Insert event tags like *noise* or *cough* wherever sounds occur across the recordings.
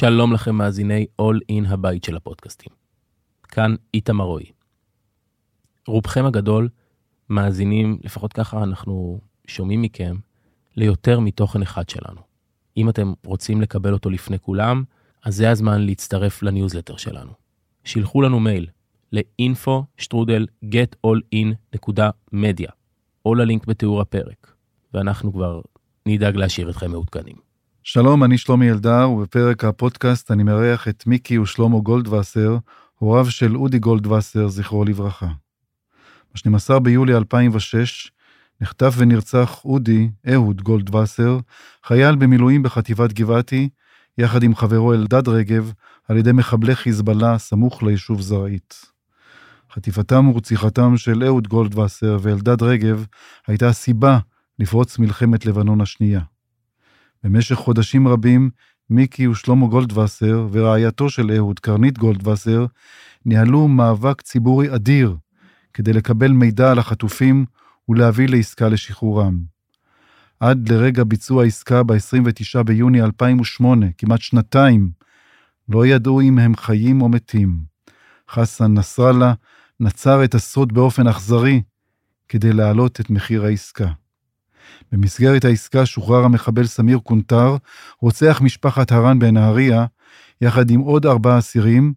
שלום לכם מאזיני All In הבית של הפודקאסטים. כאן איתמר רועי. רובכם הגדול מאזינים, לפחות ככה אנחנו שומעים מכם, ליותר מתוכן אחד שלנו. אם אתם רוצים לקבל אותו לפני כולם, אז זה הזמן להצטרף לניוזלטר שלנו. שילחו לנו מייל ל-info שטרודל getallin.media או ללינק בתיאור הפרק, ואנחנו כבר נדאג להשאיר אתכם מעודכנים. שלום, אני שלומי אלדר, ובפרק הפודקאסט אני מארח את מיקי ושלמה גולדווסר, הוריו של אודי גולדווסר, זכרו לברכה. ב-12 ביולי 2006 נחטף ונרצח אודי, אהוד גולדווסר, חייל במילואים בחטיבת גבעתי, יחד עם חברו אלדד רגב, על ידי מחבלי חיזבאללה סמוך ליישוב זרעית. חטיפתם ורציחתם של אהוד גולדווסר ואלדד רגב הייתה הסיבה לפרוץ מלחמת לבנון השנייה. במשך חודשים רבים, מיקי ושלמה גולדווסר ורעייתו של אהוד, קרנית גולדווסר, ניהלו מאבק ציבורי אדיר כדי לקבל מידע על החטופים ולהביא לעסקה לשחרורם. עד לרגע ביצוע העסקה ב-29 ביוני 2008, כמעט שנתיים, לא ידעו אם הם חיים או מתים. חסן נסראללה נצר את הסוד באופן אכזרי כדי להעלות את מחיר העסקה. במסגרת העסקה שוחרר המחבל סמיר קונטר, רוצח משפחת הרן בנהריה, יחד עם עוד ארבעה אסירים,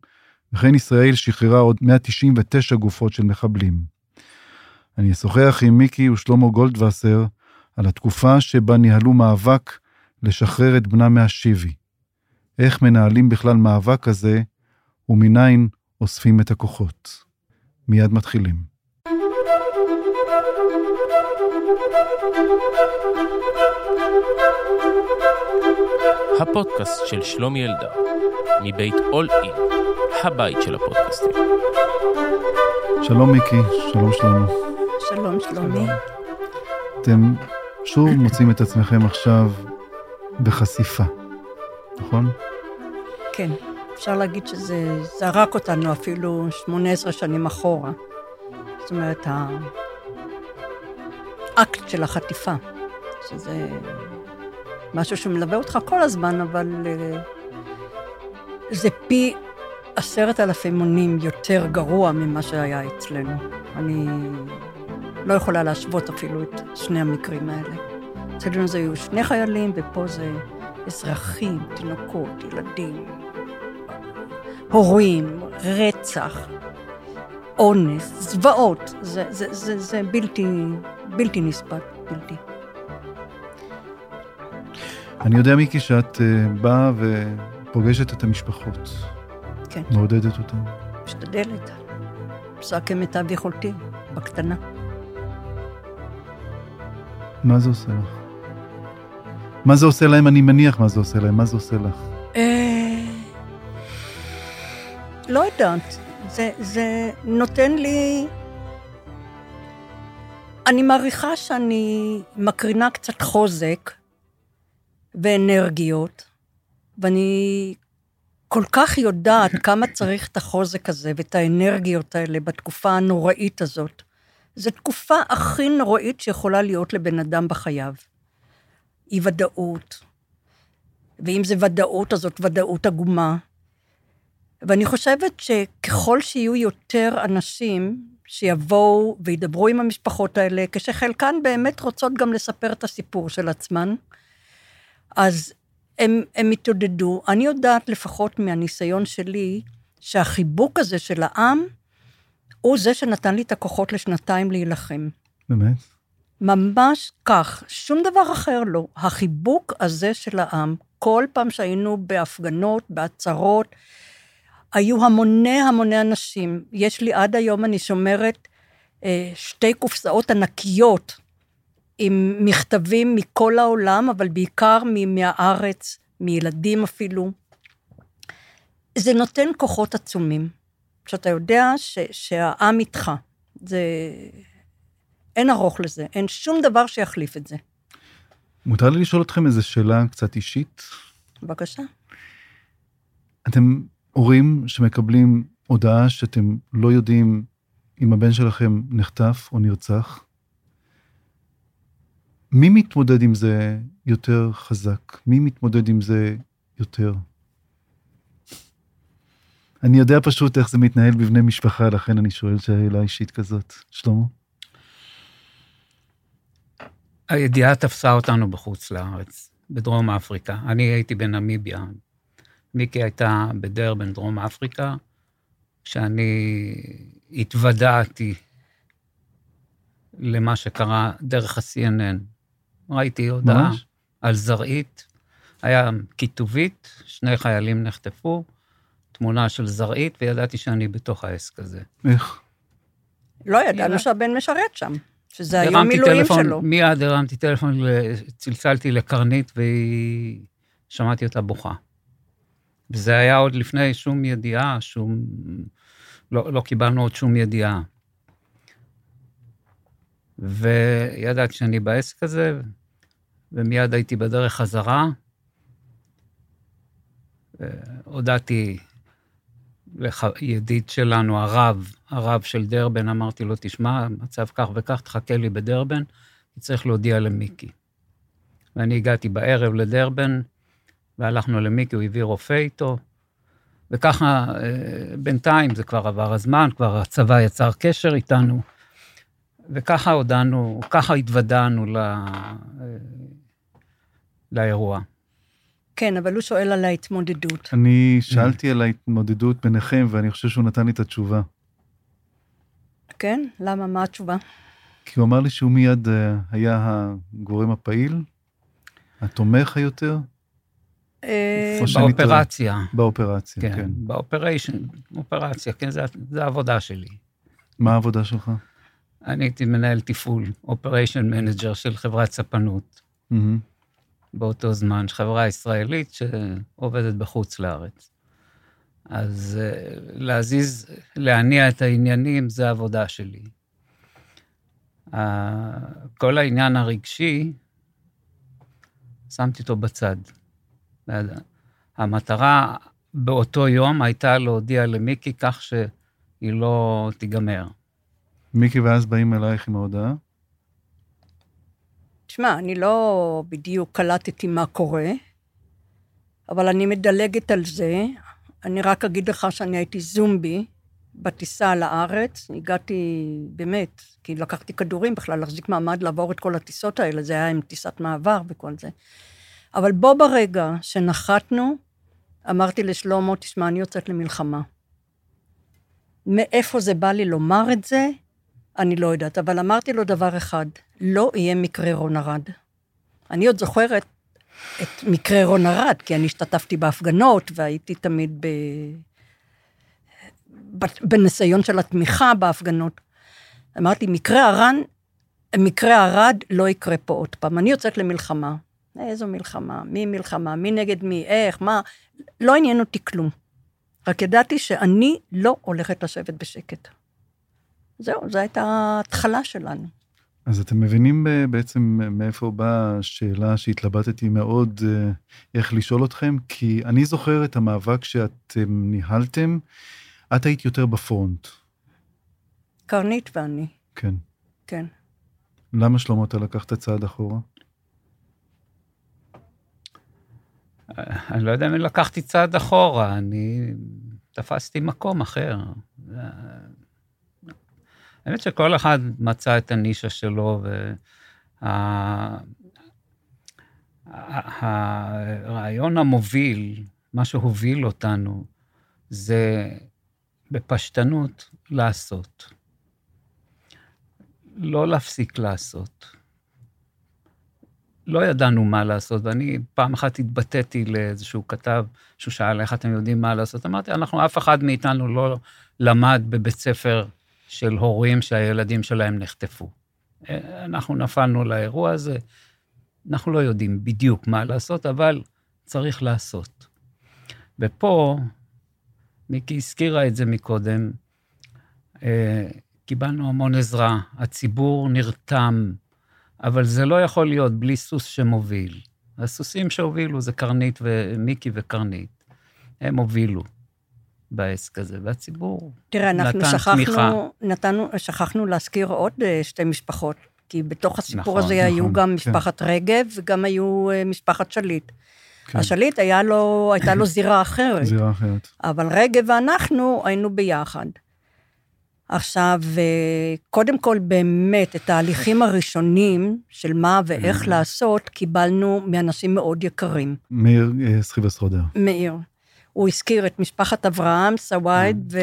וכן ישראל שחררה עוד 199 גופות של מחבלים. אני אשוחח עם מיקי ושלמה גולדווסר על התקופה שבה ניהלו מאבק לשחרר את בנם מהשיבי. איך מנהלים בכלל מאבק כזה, ומניין אוספים את הכוחות. מיד מתחילים. הפודקאסט של שלומי אלדר, מבית אול אין, הבית של הפודקאסטים. שלום מיקי, שלום שלמה. שלום, שלומי. אתם שוב מוצאים את עצמכם עכשיו בחשיפה, נכון? כן, אפשר להגיד שזה זרק אותנו אפילו 18 שנים אחורה. זאת אומרת, האקט של החטיפה, שזה משהו שמלווה אותך כל הזמן, אבל אה, זה פי עשרת אלפים מונים יותר גרוע ממה שהיה אצלנו. אני לא יכולה להשוות אפילו את שני המקרים האלה. אצלנו זה היו שני חיילים, ופה זה אזרחים, תינוקות, ילדים, הורים, רצח, אונס, זוועות. זה, זה, זה, זה בלתי, בלתי נסבל, בלתי. אני יודע, מיקי, שאת uh, באה ופוגשת את המשפחות. כן. מעודדת אותן. משתדלת. עושה כמיטב יכולתי, בקטנה. מה זה עושה לך? מה זה עושה להם? אני מניח מה זה עושה להם. מה זה עושה לך? אה, לא יודעת. זה, זה נותן לי... אני מעריכה שאני מקרינה קצת חוזק ואנרגיות, ואני כל כך יודעת *laughs* כמה צריך את החוזק הזה ואת האנרגיות האלה בתקופה הנוראית הזאת. זו תקופה הכי נוראית שיכולה להיות לבן אדם בחייו. אי ודאות, ואם זה ודאות, אז זאת ודאות עגומה. ואני חושבת שככל שיהיו יותר אנשים שיבואו וידברו עם המשפחות האלה, כשחלקן באמת רוצות גם לספר את הסיפור של עצמן, אז הם, הם התעודדו. אני יודעת, לפחות מהניסיון שלי, שהחיבוק הזה של העם, הוא זה שנתן לי את הכוחות לשנתיים להילחם. באמת? ממש כך, שום דבר אחר לא. החיבוק הזה של העם, כל פעם שהיינו בהפגנות, בעצרות, היו המוני המוני אנשים. יש לי עד היום, אני שומרת אה, שתי קופסאות ענקיות עם מכתבים מכל העולם, אבל בעיקר מהארץ, מילדים אפילו. זה נותן כוחות עצומים. שאתה יודע ש, שהעם איתך. זה... אין ארוך לזה, אין שום דבר שיחליף את זה. מותר לי לשאול אתכם איזו שאלה קצת אישית? בבקשה. אתם הורים שמקבלים הודעה שאתם לא יודעים אם הבן שלכם נחטף או נרצח. מי מתמודד עם זה יותר חזק? מי מתמודד עם זה יותר? אני יודע פשוט איך זה מתנהל בבני משפחה, לכן אני שואל שאלה אישית כזאת. שלמה? הידיעה תפסה אותנו בחוץ לארץ, בדרום אפריקה. אני הייתי בנמיביה. מיקי הייתה בדרבן, דרום אפריקה, כשאני התוודעתי למה שקרה דרך ה-CNN. ראיתי הודעה ממש? על זרעית, היה כיתובית, שני חיילים נחטפו, תמונה של זרעית, וידעתי שאני בתוך העסק הזה. איך? לא ידענו. שהבן משרת שם, שזה היום הרמתי מילואים טלפון, שלו. מיד הרמתי טלפון, צלצלתי לקרנית, והיא... שמעתי אותה בוכה. וזה היה עוד לפני שום ידיעה, שום... לא, לא קיבלנו עוד שום ידיעה. וידעתי שאני בעסק הזה, ומיד הייתי בדרך חזרה. הודעתי לידיד שלנו, הרב, הרב של דרבן, אמרתי לו, תשמע, מצב כך וכך, תחכה לי בדרבן, אני צריך להודיע למיקי. ואני הגעתי בערב לדרבן, והלכנו למיקי, הוא הביא רופא איתו, וככה, אה, בינתיים זה כבר עבר הזמן, כבר הצבא יצר קשר איתנו, וככה הודענו, ככה התוודענו ל... אה, לאירוע. כן, אבל הוא שואל על ההתמודדות. אני שאלתי על ההתמודדות ביניכם, ואני חושב שהוא נתן לי את התשובה. כן? למה? מה התשובה? כי הוא אמר לי שהוא מיד אה, היה הגורם הפעיל, התומך היותר, אה, או שאני טועה? באופרציה, באופרציה, כן, כן. ב operation, אופרציה, כן, זה, זה העבודה שלי. מה העבודה שלך? אני הייתי מנהל תפעול, operation manager של חברת ספנות מהמם. באותו זמן, חברה ישראלית שעובדת בחוץ לארץ. אז אה, להזיז, להניע את העניינים, זה העבודה שלי. כל העניין הרגשי, שמתי אותו בצד. המטרה באותו יום הייתה להודיע למיקי כך שהיא לא תיגמר. מיקי ואז באים אלייך עם ההודעה? תשמע, אני לא בדיוק קלטתי מה קורה, אבל אני מדלגת על זה. אני רק אגיד לך שאני הייתי זומבי בטיסה לארץ. הגעתי, באמת, כי לקחתי כדורים בכלל, להחזיק מעמד, לעבור את כל הטיסות האלה, זה היה עם טיסת מעבר וכל זה. אבל בו ברגע שנחתנו, אמרתי לשלמה, תשמע, אני יוצאת למלחמה. מאיפה זה בא לי לומר את זה? אני לא יודעת, אבל אמרתי לו דבר אחד, לא יהיה מקרה רון ארד. אני עוד זוכרת את מקרה רון ארד, כי אני השתתפתי בהפגנות והייתי תמיד ב... בניסיון של התמיכה בהפגנות. אמרתי, מקרה מקרה ארד לא יקרה פה עוד פעם. אני יוצאת למלחמה. איזו מלחמה? מי מלחמה? מי נגד מי? איך? מה? לא עניין אותי כלום. רק ידעתי שאני לא הולכת לשבת בשקט. זהו, זו הייתה ההתחלה שלנו. אז אתם מבינים בעצם מאיפה באה השאלה שהתלבטתי מאוד אה, איך לשאול אתכם? כי אני זוכר את המאבק שאתם ניהלתם, את היית יותר בפרונט, קרנית ואני, כן. כן. למה שלמה אתה לקחת צעד אחורה? אני לא יודע אם לקחתי צעד אחורה, אני תפסתי מקום אחר. האמת שכל אחד מצא את הנישה שלו, והרעיון המוביל, מה שהוביל אותנו, זה בפשטנות לעשות. לא להפסיק לעשות. לא ידענו מה לעשות, ואני פעם אחת התבטאתי לאיזשהו כתב, שהוא שאל איך אתם יודעים מה לעשות. אמרתי, אנחנו, אף אחד מאיתנו לא למד בבית ספר של הורים שהילדים שלהם נחטפו. אנחנו נפלנו לאירוע הזה, אנחנו לא יודעים בדיוק מה לעשות, אבל צריך לעשות. ופה, מיקי הזכירה את זה מקודם, קיבלנו המון עזרה, הציבור נרתם, אבל זה לא יכול להיות בלי סוס שמוביל. הסוסים שהובילו זה קרנית ומיקי וקרנית. הם הובילו בעסק הזה, והציבור תראה, אנחנו נתן שכחנו, תמיכה. נתנו, שכחנו להזכיר עוד אה, שתי משפחות, כי בתוך הסיפור נכון, הזה היו נכון, גם כן. משפחת רגב וגם היו אה, משפחת שליט. כן. השליט היה לו, הייתה לו זירה אחרת. זירה אחרת. אבל רגב ואנחנו היינו ביחד. עכשיו, אה, קודם כל, באמת, את ההליכים הראשונים של מה ואיך לעשות, קיבלנו מאנשים מאוד יקרים. מאיר אה, סחיבס רודר. מאיר. הוא הזכיר את משפחת אברהם, סוואיד כן.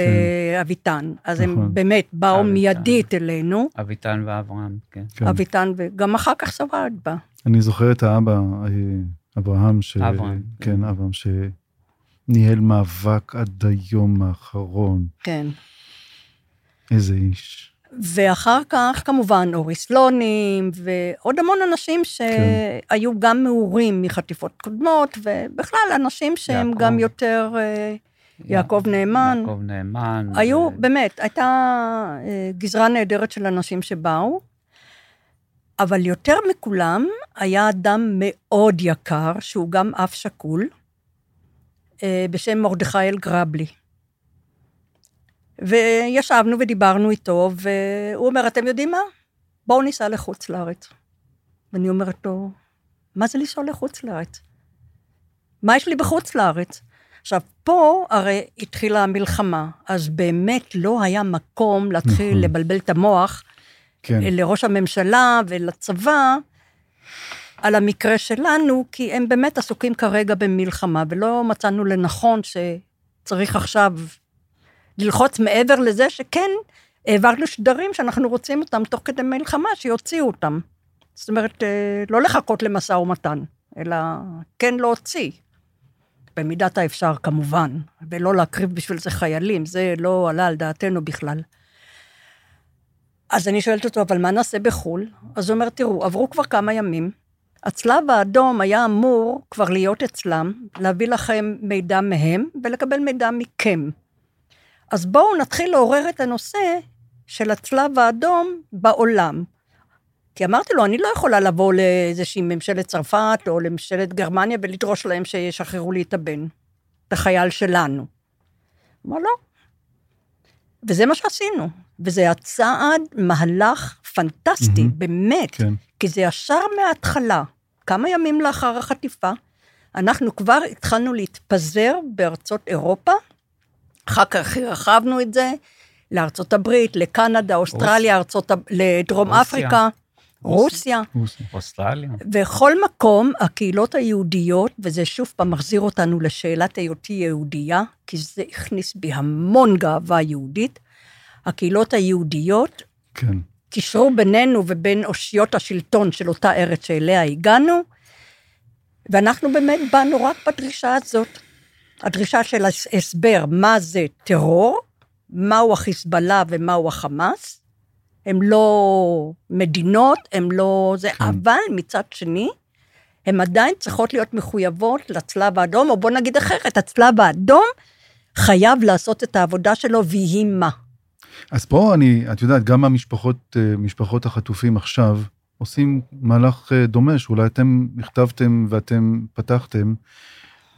ואביטן. אז נכון. הם באמת באו. מיידית אלינו, אביטן ואברהם, כן. כן. אביטן, וגם אחר כך סוואיד בא. אני זוכר את האבא, אה, אברהם, ש... אברהם, כן, כן. אברהם, שניהל מאבק עד היום האחרון. כן. איזה איש. ואחר כך, כמובן, אורי סלונים, ועוד המון אנשים שהיו גם מעורים מחטיפות קודמות, ובכלל, אנשים שהם יעקב. גם יותר... אה, יעקב נאמן. יעקב נאמן. היו, ו- באמת, הייתה אה, גזרה נהדרת של אנשים שבאו, אבל יותר מכולם היה אדם מאוד יקר, שהוא גם אב שכול, אה, בשם מרדכי אלגרבלי. וישבנו ודיברנו איתו, והוא אומר, אתם יודעים מה? בואו ניסע לחוץ לארץ. ואני אומרת לו, מה זה לנסוע לחוץ לארץ? מה יש לי בחוץ לארץ? עכשיו, פה הרי התחילה המלחמה, אז באמת לא היה מקום להתחיל נכון. לבלבל את המוח כן. לראש הממשלה ולצבא על המקרה שלנו, כי הם באמת עסוקים כרגע במלחמה, ולא מצאנו לנכון שצריך עכשיו ללחוץ מעבר לזה שכן, העברנו שדרים שאנחנו רוצים אותם תוך כדי מלחמה, שיוציאו אותם. זאת אומרת, אה, לא לחכות למשא ומתן, אלא כן להוציא. במידת האפשר, כמובן, ולא להקריב בשביל זה חיילים, זה לא עלה על דעתנו בכלל. אז אני שואלת אותו, אבל מה נעשה בחו"ל? אז הוא אומר, תראו, עברו כבר כמה ימים, הצלב האדום היה אמור כבר להיות אצלם, להביא לכם מידע מהם ולקבל מידע מכם. אז בואו נתחיל לעורר את הנושא של הצלב האדום בעולם. כי אמרתי לו, אני לא יכולה לבוא לאיזושהי ממשלת צרפת או לממשלת גרמניה ולדרוש להם שישחררו לי את הבן, את החייל שלנו. אמר לא. וזה מה שעשינו. וזה היה צעד, מהלך פנטסטי, מהמם. באמת. כן. כי זה ישר מההתחלה, כמה ימים לאחר החטיפה, אנחנו כבר התחלנו להתפזר בארצות אירופה, אחר כך הרחבנו את זה לארצות הברית, לקנדה, אוסטרליה, ארצות, הב- לדרום רוסיה. אפריקה, רוסיה. רוסיה. אוסטרליה. בכל מקום, הקהילות היהודיות, וזה שוב פעם מחזיר אותנו לשאלת היותי יהודייה, כי זה הכניס בי המון גאווה יהודית, הקהילות היהודיות כן. קישרו בינינו ובין אושיות השלטון של אותה ארץ שאליה הגענו, ואנחנו באמת באנו רק בדרישה הזאת. הדרישה של הסבר מה זה טרור, מהו החיזבאללה ומהו החמאס. הם לא מדינות, הם לא זה, כן. אבל מצד שני, הן עדיין צריכות להיות מחויבות לצלב האדום, או בוא נגיד אחרת, הצלב האדום חייב לעשות את העבודה שלו, ויהי מה. אז פה אני, את יודעת, גם המשפחות, אה, משפחות החטופים עכשיו, עושים מהלך אה, דומה, שאולי אתם הכתבתם ואתם פתחתם,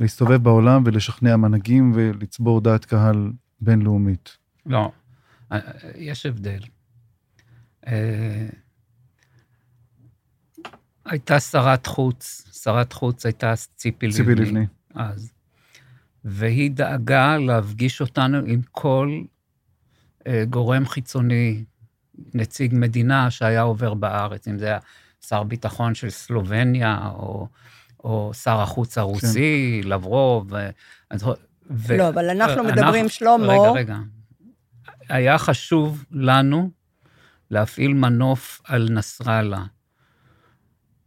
להסתובב בעולם ולשכנע מנהיגים ולצבור דעת קהל בינלאומית. לא, אה, יש הבדל. אה, הייתה שרת חוץ, שרת חוץ הייתה ציפי לבני. ציפי לבני. אז. והיא דאגה להפגיש אותנו עם כל אה, גורם חיצוני, נציג מדינה שהיה עובר בארץ, אם זה היה שר ביטחון של סלובניה, או, או שר החוץ הרוסי, כן. לברוב. ו, אז- ו, לא, אבל אנחנו אנחנו- מדברים, שלמה. רגע, רגע. היה חשוב לנו להפעיל מנוף על נסראללה.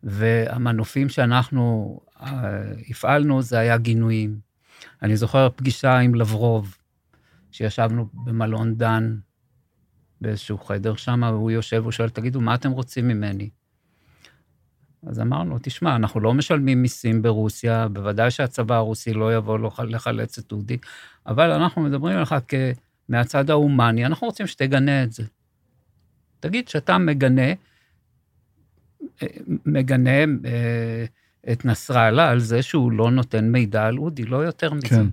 והמנופים שאנחנו אה, הפעלנו זה היה גינויים. אני זוכר פגישה עם לברוב, שישבנו במלון דן, באיזשהו חדר שם, והוא יושב, הוא שואל, תגידו, מה אתם רוצים ממני? אז אמרנו, תשמע, אנחנו לא משלמים מיסים ברוסיה, בוודאי שהצבא הרוסי לא יבוא לח- לחלץ את אודי, אבל אנחנו מדברים עליך כ... מהצד ההומני, אנחנו רוצים שתגנה את זה. תגיד שאתה מגנה, אה, מגנה אה, את נסראללה על זה שהוא לא נותן מידע על אודי, לא יותר מזה. כן.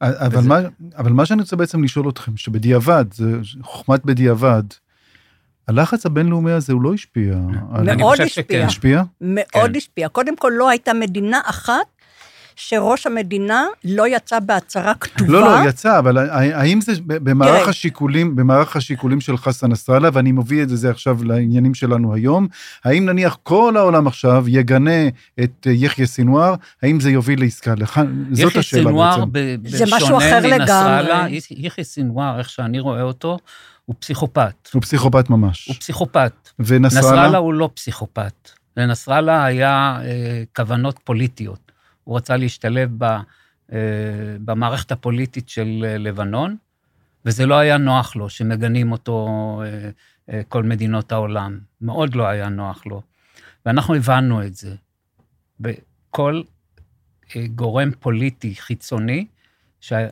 אבל, וזה- מה, אבל מה שאני רוצה בעצם לשאול אתכם, שבדיעבד, זה חוכמת בדיעבד, הלחץ הבינלאומי הזה הוא לא השפיע. מאוד השפיע. השפיע? מאוד כן. השפיע. קודם כל, לא הייתה מדינה אחת שראש המדינה לא יצא בהצהרה כתובה. לא, לא, יצא, אבל האם זה במערך. השיקולים, במערך השיקולים של חסן נסראללה, ואני מביא את זה עכשיו לעניינים שלנו היום, האם נניח כל העולם עכשיו יגנה את אה, יחיא סינואר, האם זה יוביל לעסקה? זאת יחיא השאלה סינואר, בעצם. זה משהו בשונה מנסראללה. יחיא סינואר, איך שאני רואה אותו, הוא פסיכופת. הוא פסיכופת ממש. הוא פסיכופת. ונסראללה? נסראללה הוא לא פסיכופת. לנסראללה היה אה, כוונות פוליטיות. הוא רצה להשתלב ב, אה, במערכת הפוליטית של אה, לבנון, וזה לא היה נוח לו שמגנים אותו אה, אה, כל מדינות העולם. מאוד לא היה נוח לו. ואנחנו הבנו את זה. בכל אה, גורם פוליטי חיצוני, ש- אה,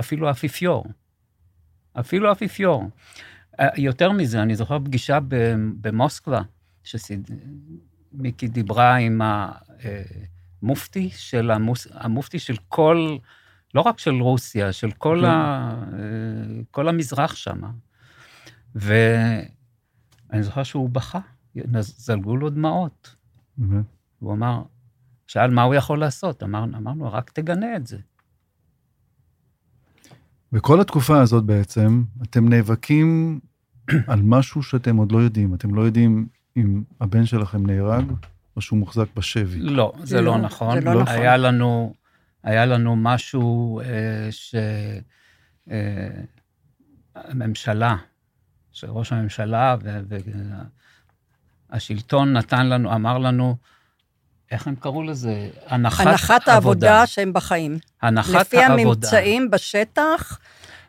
אפילו האפיפיור, אפילו האפיפיור. אה, יותר מזה, אני זוכר פגישה במוסקבה, שמיקי דיברה עם המופתי של, המוס, המופתי של כל, לא רק של רוסיה, של כל, כן. ה, אה, כל המזרח שם. ואני זוכר שהוא בכה, זלגו לו דמעות. הוא אמר, שאל מה הוא יכול לעשות, אמר, אמרנו, רק תגנה את זה. בכל התקופה הזאת בעצם, אתם נאבקים *clears throat* על משהו שאתם עוד לא יודעים. אתם לא יודעים אם הבן שלכם נהרג או שהוא מוחזק בשבי. לא, זה לא, לא נכון. זה לא נכון. היה לנו, היה לנו משהו אה, שהממשלה, שראש הממשלה והשלטון נתן לנו, אמר לנו, איך הם קראו לזה? הנחת, הנחת העבודה שהם בחיים. הנחת לפי העבודה. הממצאים בשטח.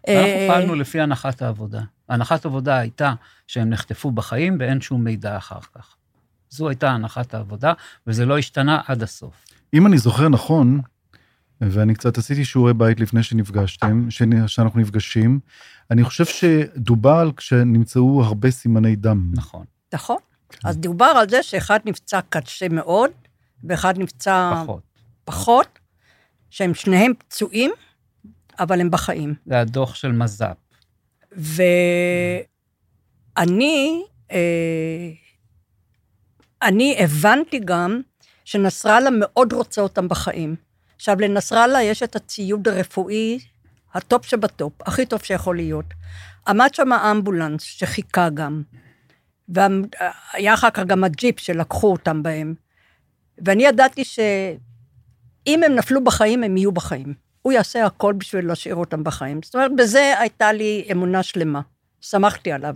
אנחנו אה, פעלנו לפי הנחת העבודה. הנחת העבודה הייתה שהם נחטפו בחיים ואין שום מידע אחר כך. זו הייתה הנחת העבודה, וזה לא השתנה עד הסוף. אם אני זוכר נכון, ואני קצת עשיתי שיעורי בית לפני שנפגשתם, שנ- שאנחנו נפגשים, אני חושב שדובר על כשנמצאו הרבה סימני דם. נכון, נכון. אז דובר על זה שאחד נפצע קשה מאוד, ואחד נפצע פחות. פחות, שהם שניהם פצועים, אבל הם בחיים. זה הדוח של מז"פ. ואני, אה, אני הבנתי גם שנסראללה מאוד רוצה אותם בחיים. עכשיו, לנסראללה יש את הציוד הרפואי הטופ שבטופ, הכי טוב שיכול להיות. עמד שם האמבולנס שחיכה גם, והיה אחר כך גם הג'יפ שלקחו אותם בהם. ואני ידעתי שאם הם נפלו בחיים, הם יהיו בחיים. הוא יעשה הכל בשביל להשאיר אותם בחיים. זאת אומרת, בזה הייתה לי אמונה שלמה. סמכתי עליו.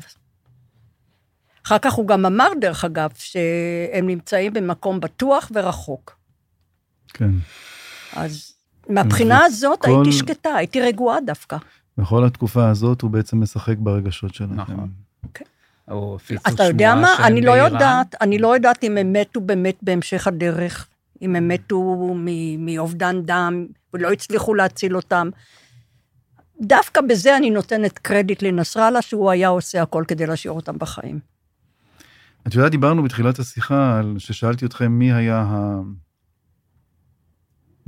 אחר כך הוא גם אמר, דרך אגב, שהם נמצאים במקום בטוח ורחוק. כן. אז מהבחינה הזאת וכל- הייתי שקטה, הייתי רגועה דווקא. בכל התקופה הזאת הוא בעצם משחק ברגשות שלכם. נכון. או הפיצו אתה יודע שמועה מה? אני לא. יודעת, אני לא יודעת אם הם מתו באמת בהמשך הדרך, אם הם מתו מ- מאובדן דם ולא הצליחו להציל אותם. דווקא בזה אני נותנת קרדיט לנסראללה, שהוא היה עושה הכל כדי להשאיר אותם בחיים. את יודעת, דיברנו בתחילת השיחה על ששאלתי אתכם מי היה ה...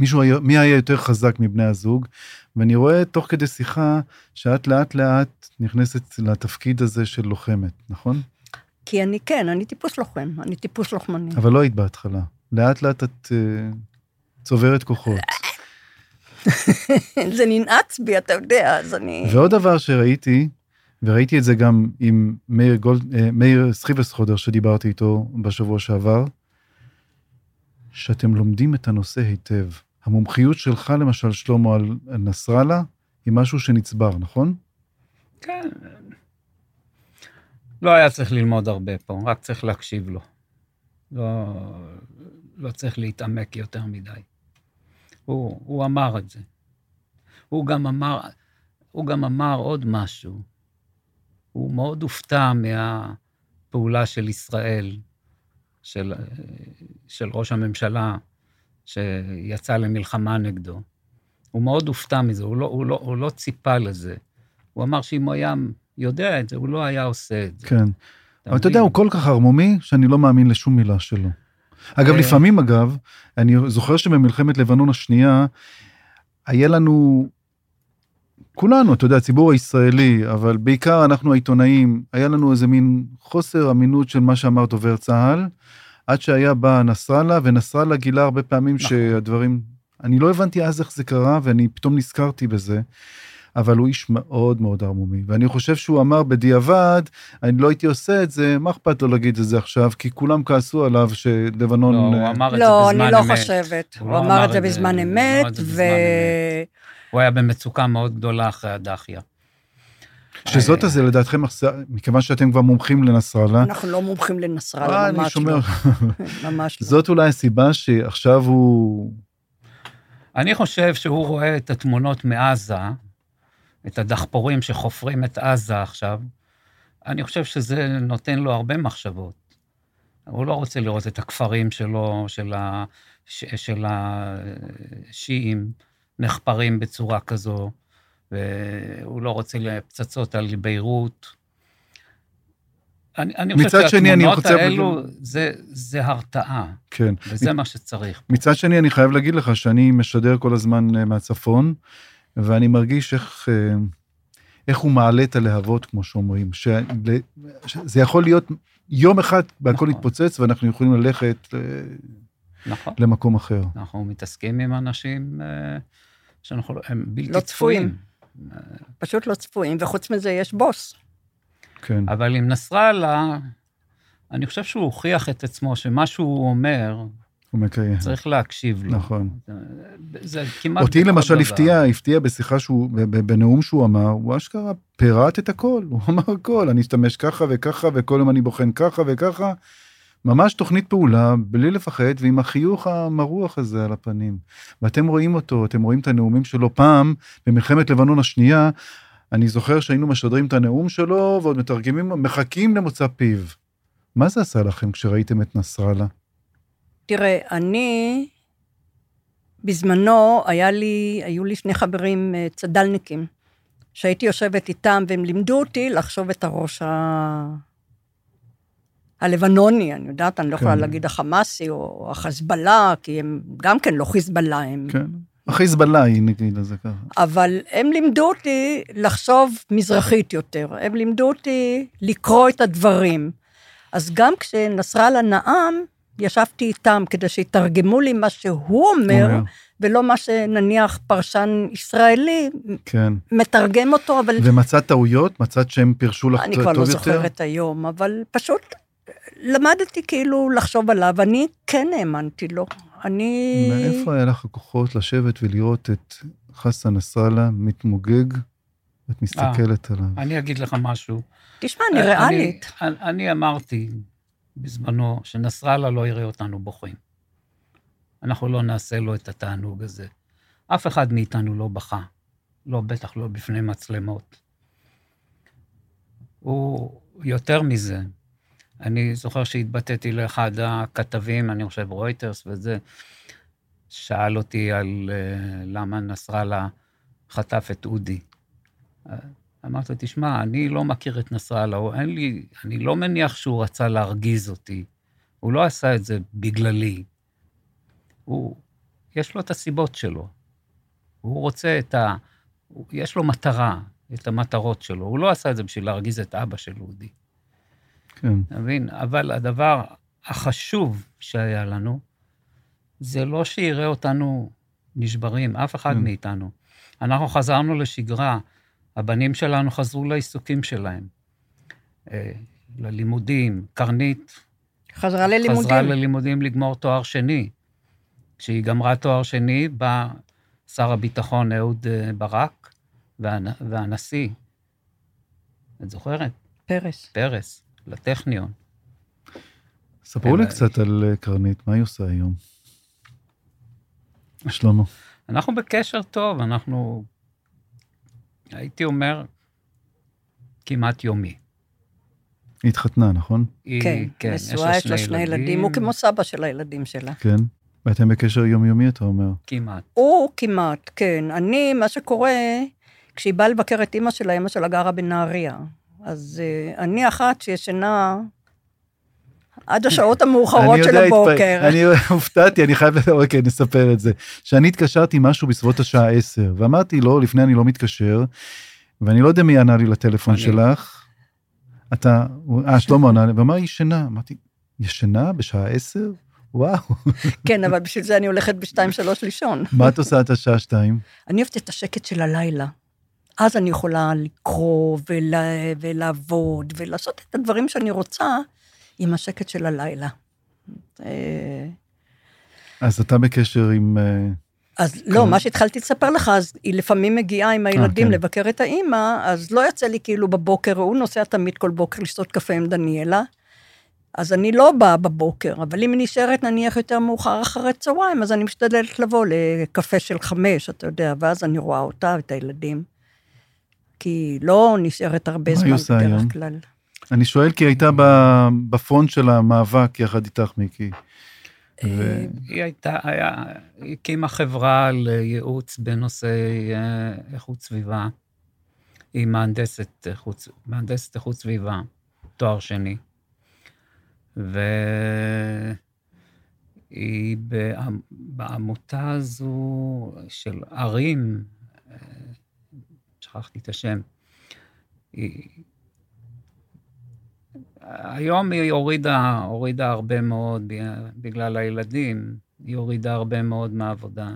מישהו היה, מי היה יותר חזק מבני הזוג, ואני רואה תוך כדי שיחה שאת לאט לאט נכנסת לתפקיד הזה של לוחמת, נכון? כי אני כן, אני טיפוס לוחם, אני טיפוס לוחמני. אבל לא היית בהתחלה. לאט לאט את uh, צוברת כוחות. *laughs* זה ננעץ בי, אתה יודע, אז אני... ועוד דבר שראיתי, וראיתי את זה גם עם מאיר, גולד, אה, מאיר סחיבסחודר שדיברתי איתו בשבוע שעבר, שאתם לומדים את הנושא היטב. המומחיות שלך, למשל, שלמה, על נסראללה, היא משהו שנצבר, נכון? כן. לא היה צריך ללמוד הרבה פה, רק צריך להקשיב לו. לא, לא צריך להתעמק יותר מדי. הוא, הוא אמר את זה. הוא גם אמר, הוא גם אמר עוד משהו. הוא מאוד הופתע מהפעולה של ישראל, של, של ראש הממשלה, שיצא למלחמה נגדו. הוא מאוד הופתע מזה, הוא לא, הוא, לא, הוא לא ציפה לזה. הוא אמר שאם הוא היה יודע את זה, הוא לא היה עושה את זה. כן. אבל אתה יודע? הוא כל כך ערמומי, שאני לא מאמין לשום מילה שלו. אגב, אה. לפעמים, אגב, אני זוכר שבמלחמת לבנון השנייה, היה לנו, כולנו, אתה יודע, הציבור הישראלי, אבל בעיקר אנחנו העיתונאים, היה לנו איזה מין חוסר אמינות של מה שאמר דובר צה"ל, עד שהיה בא נסראללה, ונסראללה גילה הרבה פעמים נכון. שהדברים אני לא הבנתי אז איך זה קרה, ואני פתאום נזכרתי בזה. אבל הוא איש מאוד מאוד ערמומי, ואני חושב שהוא אמר בדיעבד, אני לא הייתי עושה את זה, מה אכפת לו להגיד את זה עכשיו? כי כולם כעסו עליו שלבנון... לא, הוא אמר את זה לא, בזמן אני לא אמת. חושבת. הוא לא אמר את זה בזמן אמת, ו... אמת. הוא היה במצוקה מאוד גדולה אחרי הדחיה. שזאת הזה לדעתכם, מכיוון שאתם כבר מומחים לנסראללה, אנחנו לא מומחים אה, לנסראללה, אני ממש שומע, לא. *laughs* ממש לא. זאת אולי הסיבה שעכשיו הוא... אני חושב שהוא רואה את התמונות מעזה, את הדחפורים שחופרים את עזה עכשיו, אני חושב שזה נותן לו הרבה מחשבות. הוא לא רוצה לראות את הכפרים שלו, של, ה, ש, של השיעים, נחפרים בצורה כזו, והוא לא רוצה פצצות על ביירות. אני, אני חושב מצד שני, אני שהתמונות רוצה- האלו זה, זה הרתעה, כן. וזה מה שצריך. מצד שני, אני חייב להגיד לך שאני משדר כל הזמן אה, מהצפון, ואני מרגיש איך, אה, איך הוא מעלה את הלהבות, כמו שאומרים. ש- זה יכול להיות יום אחד והכל נכון. יתפוצץ, ואנחנו יכולים ללכת אה, נכון. למקום אחר. אנחנו מתעסקים עם אנשים שאנחנו, לא- הם בלתי לא צפויים. פשוט לא צפויים, וחוץ מזה יש בוס. כן. אבל עם נסראללה, אני חושב שהוא הוכיח את עצמו שמה שהוא אומר, הוא מקיים. צריך להקשיב לו. נכון. זה, זה כמעט... אותי למשל דבר. הפתיע, הפתיע בשיחה שהוא, בנאום שהוא אמר, הוא אשכרה פירט את הכל, הוא אמר הכל, אני אשתמש ככה וככה, וכל יום אני בוחן ככה וככה. ממש תוכנית פעולה, בלי לפחד, ועם החיוך המרוח הזה על הפנים. ואתם רואים אותו, אתם רואים את הנאומים שלו פעם, במלחמת לבנון השנייה, אני זוכר שהיינו משדרים את הנאום שלו, ועוד מתרגמים, מחכים למוצא פיו. מה זה עשה לכם כשראיתם את נסראללה? תראה, אני, בזמנו, היה לי, היו לי שני חברים אה, צד"לניקים, שהייתי יושבת איתם, והם לימדו אותי לחשוב את הראש ה... הלבנוני, אני יודעת, אני לא יכולה כן. להגיד החמאסי או החזבאללה, כי הם גם כן לא חיזבאללה, הם... כן. החיזבאללה, נגיד לזה ככה. אבל הם לימדו אותי לחשוב מזרחית יותר, הם לימדו אותי לקרוא את הדברים. אז גם כשנסראללה נאם, ישבתי איתם כדי שיתרגמו לי מה שהוא אומר. ולא מה שנניח פרשן ישראלי כן. מתרגם אותו, אבל ומצאת טעויות? מצאת שהם פירשו לך אני טוב כבר יותר? לא זוכרת היום, אבל פשוט למדתי כאילו לחשוב עליו, אני כן האמנתי לו. אני... מאיפה היה לך הכוחות לשבת ולראות את חסן נסראללה מתמוגג? את מסתכלת עליו. אני אגיד לך משהו. תשמע, אני ריאלית. אני, אני אמרתי בזמנו שנסראללה לא יראה אותנו בוכים. אנחנו לא נעשה לו את התענוג הזה. אף אחד מאיתנו לא בכה. לא, בטח לא בפני מצלמות. הוא יותר מזה. אני זוכר שהתבטאתי לאחד הכתבים, אני חושב רויטרס וזה, שאל אותי על uh, למה נסראללה חטף את אודי. אמרתי, תשמע, אני לא מכיר את נסראללה, אין לי, אני לא מניח שהוא רצה להרגיז אותי. הוא לא עשה את זה בגללי. הוא, יש לו את הסיבות שלו. הוא רוצה את ה... יש לו מטרה, את המטרות שלו. הוא לא עשה את זה בשביל להרגיז את אבא של אודי. כן. מבין? אבל הדבר החשוב שהיה לנו, זה לא שיראה אותנו נשברים, אף אחד כן. מאיתנו. אנחנו חזרנו לשגרה, הבנים שלנו חזרו לעיסוקים שלהם, אה, ללימודים. קרנית חזרה ללימודים. חזרה ללימודים לגמור תואר שני. כשהיא גמרה תואר שני, בא שר הביטחון אהוד אה, ברק והנ- והנשיא, את זוכרת? פרס. פרס, לטכניון. ספרו לי קצת על אה, קרנית, מה היא עושה היום? שלמה. אנחנו בקשר טוב, אנחנו, הייתי אומר, כמעט יומי. היא התחתנה, נכון? היא, כן, כן, נשואה, יש לה שני ילדים, הוא כמו סבא של הילדים שלה. כן. ואתם בקשר יומיומי, אתה אומר. כמעט. הוא כמעט, כן. אני, מה שקורה, כשהיא באה לבקר את אימא שלה, אימא שלה גרה בנהריה. אז uh, אני אחת שישנה עד השעות *laughs* המאוחרות של יודע, הבוקר. אני *laughs* הופתעתי, אני חייב, אוקיי, נספר את זה. שאני התקשרתי משהו בסביבות השעה 10, ואמרתי לו, לפני אני לא מתקשר, ואני לא יודע מי ענה לי לטלפון. שלך. אתה, אה, שלמה ענה לי, ואמר, ישנה. אמרתי, ישנה בשעה 10? וואו. *laughs* כן, אבל בשביל זה אני הולכת בשתיים, שלוש לישון. מה את עושה עד השעה שתיים? אני אוהבת את השקט של הלילה. אז אני יכולה לקרוא ולה, ולעבוד ולעשות את הדברים שאני רוצה עם השקט של הלילה. אה, אז אתה בקשר עם... אה, אז לא, מה שהתחלתי לספר לך, אז היא לפעמים מגיעה עם הילדים כן. לבקר את האימא, אז לא יוצא לי כאילו בבוקר, הוא נוסע תמיד כל בוקר לשתות קפה עם דניאלה, אז אני לא באה בבוקר, אבל אם היא נשארת נניח יותר מאוחר אחרי צהריים, אז אני משתדלת לבוא לקפה של חמש, אתה יודע, ואז אני רואה אותה ואת הילדים. כי היא לא נשארת הרבה זמן בדרך היום? כלל. אני שואל כי היא הייתה ב- בפרונט של המאבק יחד איתך, מיקי. ו- היא הייתה, היה, היא הקימה חברה לייעוץ בנושאי אה, איכות סביבה. היא מהנדסת איכות, מהנדסת איכות סביבה, תואר שני. והיא בעמ- בעמותה הזו של ערים, אה, שכחתי את השם, היא... היום היא הורידה, הורידה הרבה מאוד בגלל הילדים, היא הורידה הרבה מאוד מהעבודה.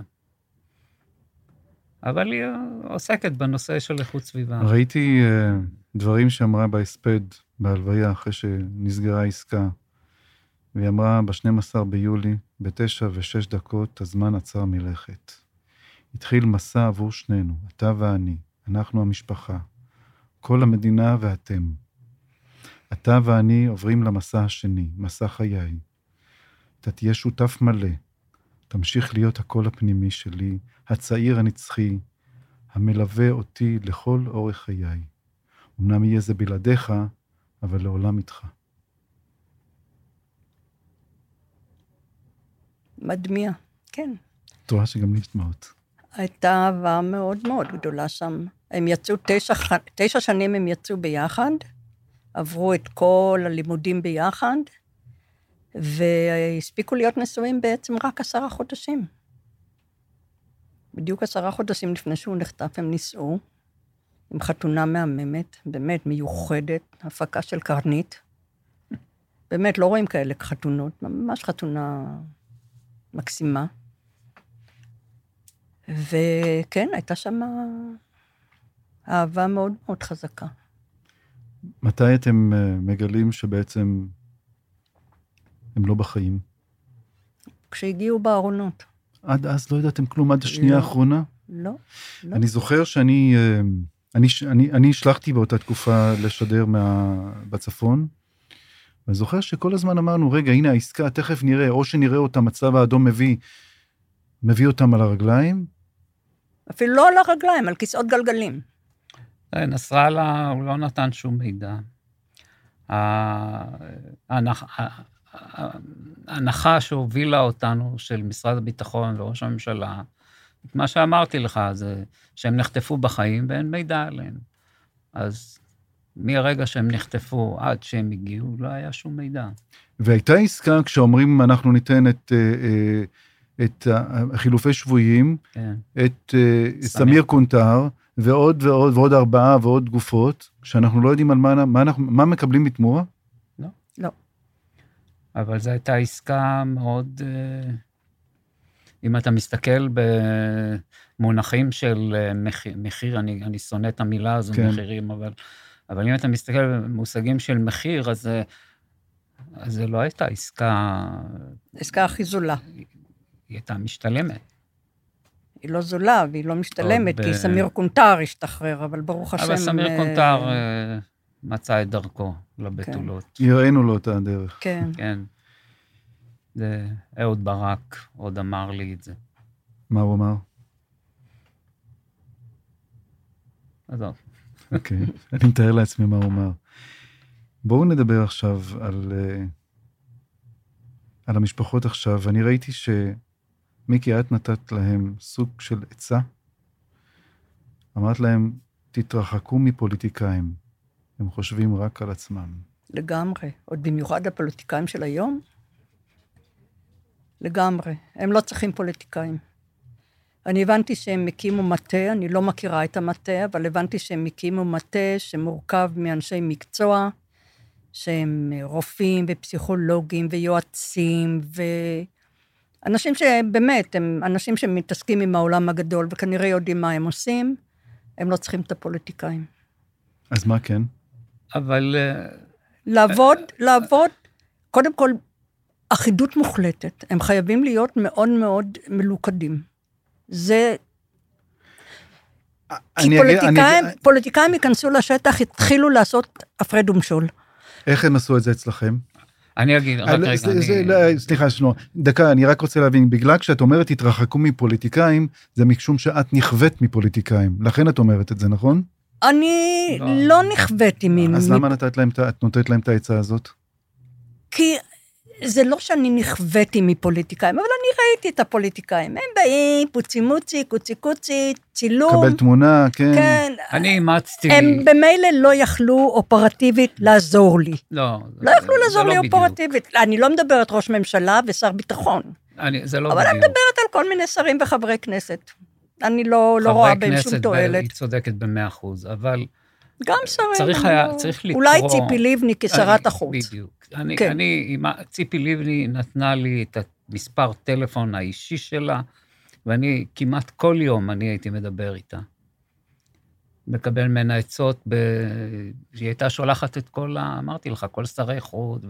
אבל היא עוסקת בנושא של איכות סביבה. ראיתי אה, דברים שאמרה בהספד בהלוויה אחרי שנסגרה העסקה. והיא אמרה, ב-12 ביולי, בתשע ושש דקות, הזמן עצר מלכת. התחיל מסע עבור שנינו, אתה ואני, אנחנו המשפחה, כל המדינה ואתם. אתה ואני עוברים למסע השני, מסע חיי. אתה תהיה שותף מלא, תמשיך להיות הקול הפנימי שלי, הצעיר הנצחי, המלווה אותי לכל אורך חיי. אמנם יהיה זה בלעדיך, אבל לעולם איתך. מדמיע, כן. את רואה שגם לי יש דמעות. הייתה אהבה מאוד מאוד גדולה שם. הם יצאו תשע, תשע שנים הם יצאו ביחד, עברו את כל הלימודים ביחד, והספיקו להיות נשואים בעצם רק עשרה חודשים. בדיוק עשרה חודשים לפני שהוא נחטף הם נישאו, עם חתונה מהממת, באמת מיוחדת, הפקה של קרנית. באמת, לא רואים כאלה חתונות, ממש חתונה מקסימה. וכן, הייתה שם אהבה מאוד מאוד חזקה. מתי אתם אה, מגלים שבעצם הם לא בחיים? כשהגיעו בארונות. עד אז לא ידעתם כלום, עד השנייה לא. האחרונה? לא, לא. אני זוכר שאני אה, אני, אני, אני השלחתי באותה תקופה לשדר מה, בצפון, ואני זוכר שכל הזמן אמרנו, רגע, הנה העסקה, תכף נראה, או שנראה אותם, הצלב האדום מביא, מביא אותם על הרגליים, אפילו לא על הרגליים, על כיסאות גלגלים. אה, נסראללה, הוא לא נתן שום מידע. ההנחה שהובילה אותנו, של משרד הביטחון וראש הממשלה, מה שאמרתי לך, זה שהם נחטפו בחיים ואין מידע עליהם. אז מהרגע שהם נחטפו עד שהם הגיעו, לא היה שום מידע. והייתה עסקה כשאומרים, אנחנו ניתן את, אה, אה, את החילופי שבויים, כן. את סמיר קונטר, ועוד ועוד ועוד ארבעה ועוד גופות, שאנחנו לא יודעים על מה, מה, אנחנו, מה מקבלים בתמורה? אבל זו הייתה עסקה מאוד... אה, אם אתה מסתכל במונחים של אה, מחיר, מחיר אני, אני שונא את המילה הזו, כן. מחירים, אבל, אבל אם אתה מסתכל במושגים של מחיר, אז, זה- אז זה לא הייתה עסקה, עסקה הכי זולה. היא הייתה משתלמת. היא לא זולה והיא לא משתלמת, ב- כי סמיר קונטר השתחרר, אבל ברוך השם... אבל סמיר אה, קונטר אה, מצא את דרכו לבתולות. הראינו לו את הדרך. כן. כן. זה, אהוד ברק עוד אמר לי את זה. מה הוא אמר? עזוב. אוקיי, אני מתאר לעצמי מה הוא אמר. בואו נדבר עכשיו על, אה, על המשפחות עכשיו, ואני ראיתי שמיקי, את נתת להם סוג של עצה. אמרת להם, תתרחקו מפוליטיקאים, הם חושבים רק על עצמם. לגמרי. עוד במיוחד הפוליטיקאים של היום? לגמרי. הם לא צריכים פוליטיקאים. אני הבנתי שהם הקימו מטה, אני לא מכירה את המטה, אבל הבנתי שהם הקימו מטה שמורכב מאנשי מקצוע, שהם רופאים ופסיכולוגים ויועצים, ואנשים שבאמת, הם אנשים שמתעסקים עם העולם הגדול וכנראה יודעים מה הם עושים, הם לא צריכים את הפוליטיקאים. אז מה כן? אבל אה, לעבוד, לעבוד, קודם כל, אחידות מוחלטת. הם חייבים להיות מאוד מאוד מלוכדים. זה... כי אני אגיד- פוליטיקאים, אני- פוליטיקאים ייכנסו לשטח, התחילו לעשות הפרד ומשול. איך הם עשו את זה אצלכם? אני אגיד, רק רגע, זה- זה- אני... לא, סליחה, שלמה, דקה, אני רק רוצה להבין, בגלל כשאת אומרת התרחקו מפוליטיקאים, זה משום שאת נכווית מפוליטיקאים, לכן את אומרת את זה, נכון? אני לא. לא נכוויתי מ... אז מ- למה נתת להם, את נותנת להם את העצה הזאת? כי זה לא שאני נכוויתי מפוליטיקאים, אבל אני ראיתי את הפוליטיקאים. הם באים, פוצי מוצי, קוצי קוצי, צילום. קבל תמונה, כן. כן. אני אימצתי... הם במילא לא יכלו אופרטיבית לעזור לי. לא, לא יכלו זה לעזור לא לי בדיוק. אופרטיבית. אני לא מדברת ראש ממשלה ושר ביטחון, אני- זה לא אבל אני בדיוק. מדברת על כל מיני שרים וחברי כנסת. אני לא, לא רואה בהם שום חברי תועלת. כנסת, היא צודקת במאה אחוז, אבל גם שרים. צריך היה- צריך לקרוא... אולי ציפי לבני כשרת אני- החוץ. בדיוק. אני, כן. אני, ציפי לבני נתנה לי את המספר טלפון האישי שלה, ואני כמעט כל יום אני הייתי מדבר איתה. מקבל ממנה עצות, ב... שהיא הייתה שולחת את כל ה... אמרתי לך, כל שרי חוץ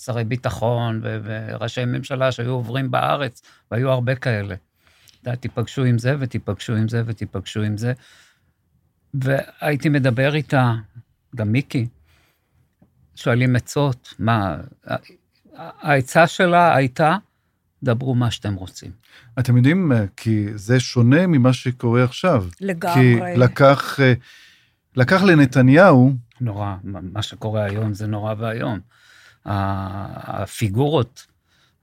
ושרי ביטחון ו... וראשי ממשלה שהיו עוברים בארץ, והיו הרבה כאלה. אתה תיפגשו עם זה ותיפגשו עם זה ותיפגשו עם זה. והייתי מדבר איתה, גם מיקי, שואלים עצות, מה... העצה שלה הייתה, דברו מה שאתם רוצים. אתם יודעים, אה, כי זה שונה ממה שקורה עכשיו. כי לגמרי. לקח, אה, לקח לנתניהו, נורא, מה שקורה היום זה נורא ואיום. ה- הפיגורות,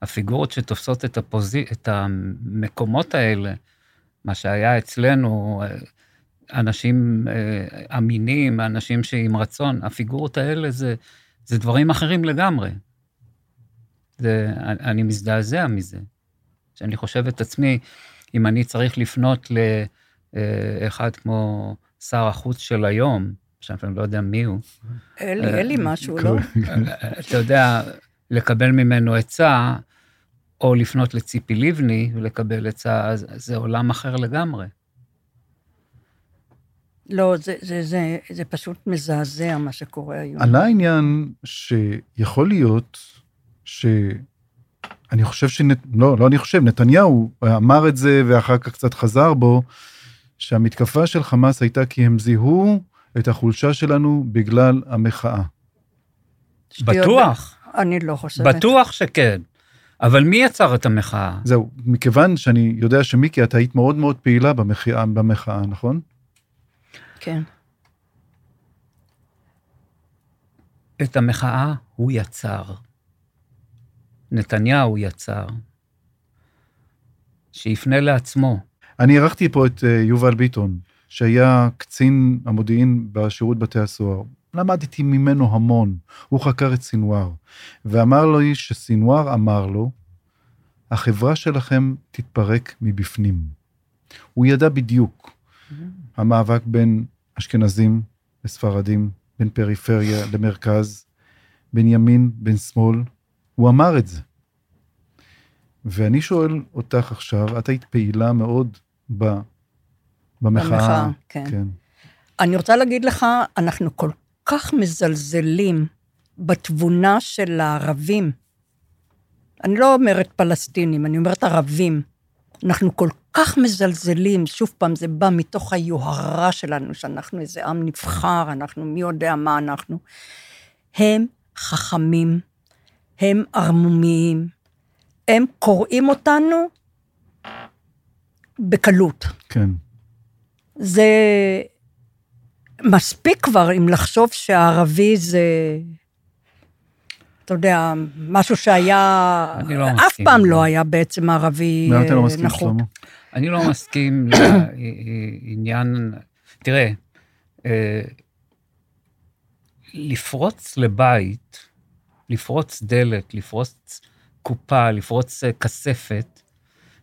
הפיגורות שתופסות את, הפוזי, את המקומות האלה, מה שהיה אצלנו, אה, אנשים אה, אמינים, אנשים שעם רצון, הפיגורות האלה זה, זה דברים אחרים לגמרי. זה, אני מזדעזע מזה. שאני חושב את עצמי, אם אני צריך לפנות לאחד כמו שר החוץ של היום, שאני לא יודע מי הוא, אלי, אלי משהו, לא? אתה יודע, לקבל ממנו עצה, או לפנות לציפי לבני ולקבל עצה, זה עולם אחר לגמרי. לא, זה, זה, זה, זה פשוט מזעזע מה שקורה היום. עלה העניין שיכול להיות ש... אני חושב שנת... לא, לא אני חושב, נתניהו אמר את זה ואחר כך קצת חזר בו, שהמתקפה של חמאס הייתה כי הם זיהו את החולשה שלנו בגלל המחאה. בטוח, אני לא חושבת. בטוח שכן. אבל מי יצר את המחאה? זהו, מכיוון שאני יודע שמיקי, את היית מאוד מאוד פעילה במחאה, במחאה נכון? כן. את המחאה הוא יצר. נתניהו יצר. שיפנה לעצמו. אני אירחתי פה את אה, יובל ביטון, שהיה קצין המודיעין בשירות בתי הסוהר. למדתי ממנו המון, הוא חקר את סינואר, ואמר לי שסינואר אמר לו, החברה שלכם תתפרק מבפנים. הוא ידע בדיוק המאבק בין אשכנזים לספרדים, בין פריפריה למרכז, בין ימין, בין שמאל, הוא אמר את זה. ואני שואל אותך עכשיו, את היית פעילה מאוד ב, במחאה. במחאה, כן. כן. אני רוצה להגיד לך, אנחנו כל כך מזלזלים בתבונה של הערבים. אני לא אומרת פלסטינים, אני אומרת ערבים. אנחנו כל כך מזלזלים, שוב פעם, זה בא מתוך היוהרה שלנו, שאנחנו איזה עם נבחר, אנחנו מי יודע מה אנחנו. הם חכמים, הם ערמומיים, הם קוראים אותנו בקלות. כן. זה מספיק כבר אם לחשוב שהערבי זה, אתה יודע, משהו שהיה, אני לא אף מסכים פעם עם לא. היה בעצם ערבי למה אתה לא אה, מסכים, נחות. שלמה? אני לא מסכים *coughs* לעניין... תראה, אה, לפרוץ לבית, לפרוץ דלת, לפרוץ קופה, לפרוץ אה, כספת,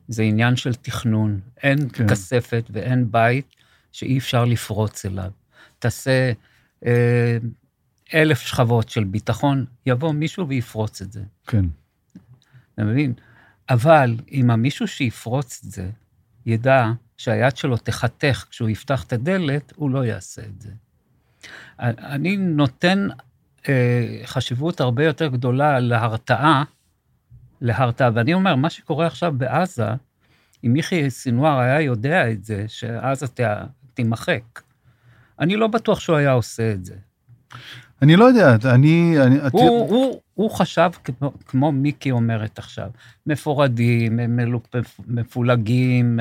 זה עניין של תכנון. אין כן. כספת ואין בית שאי אפשר לפרוץ אליו. תעשה אה, אלף שכבות של ביטחון, יבוא מישהו ויפרוץ את זה. כן. אתה מבין? אבל אם המישהו שיפרוץ את זה ידע שהיד שלו תחתך כשהוא יפתח את הדלת, הוא לא יעשה את זה. אני נותן אה, חשיבות הרבה יותר גדולה להרתעה, להרתעה, ואני אומר, מה שקורה עכשיו בעזה, אם יחיא סינואר היה יודע את זה, שעזה תימחק, אני לא בטוח שהוא היה עושה את זה. אני לא יודע, אני... אני הוא, הוא, הוא, הוא חשב כמו, כמו מיקי אומרת עכשיו, מפורדים, מפולגים,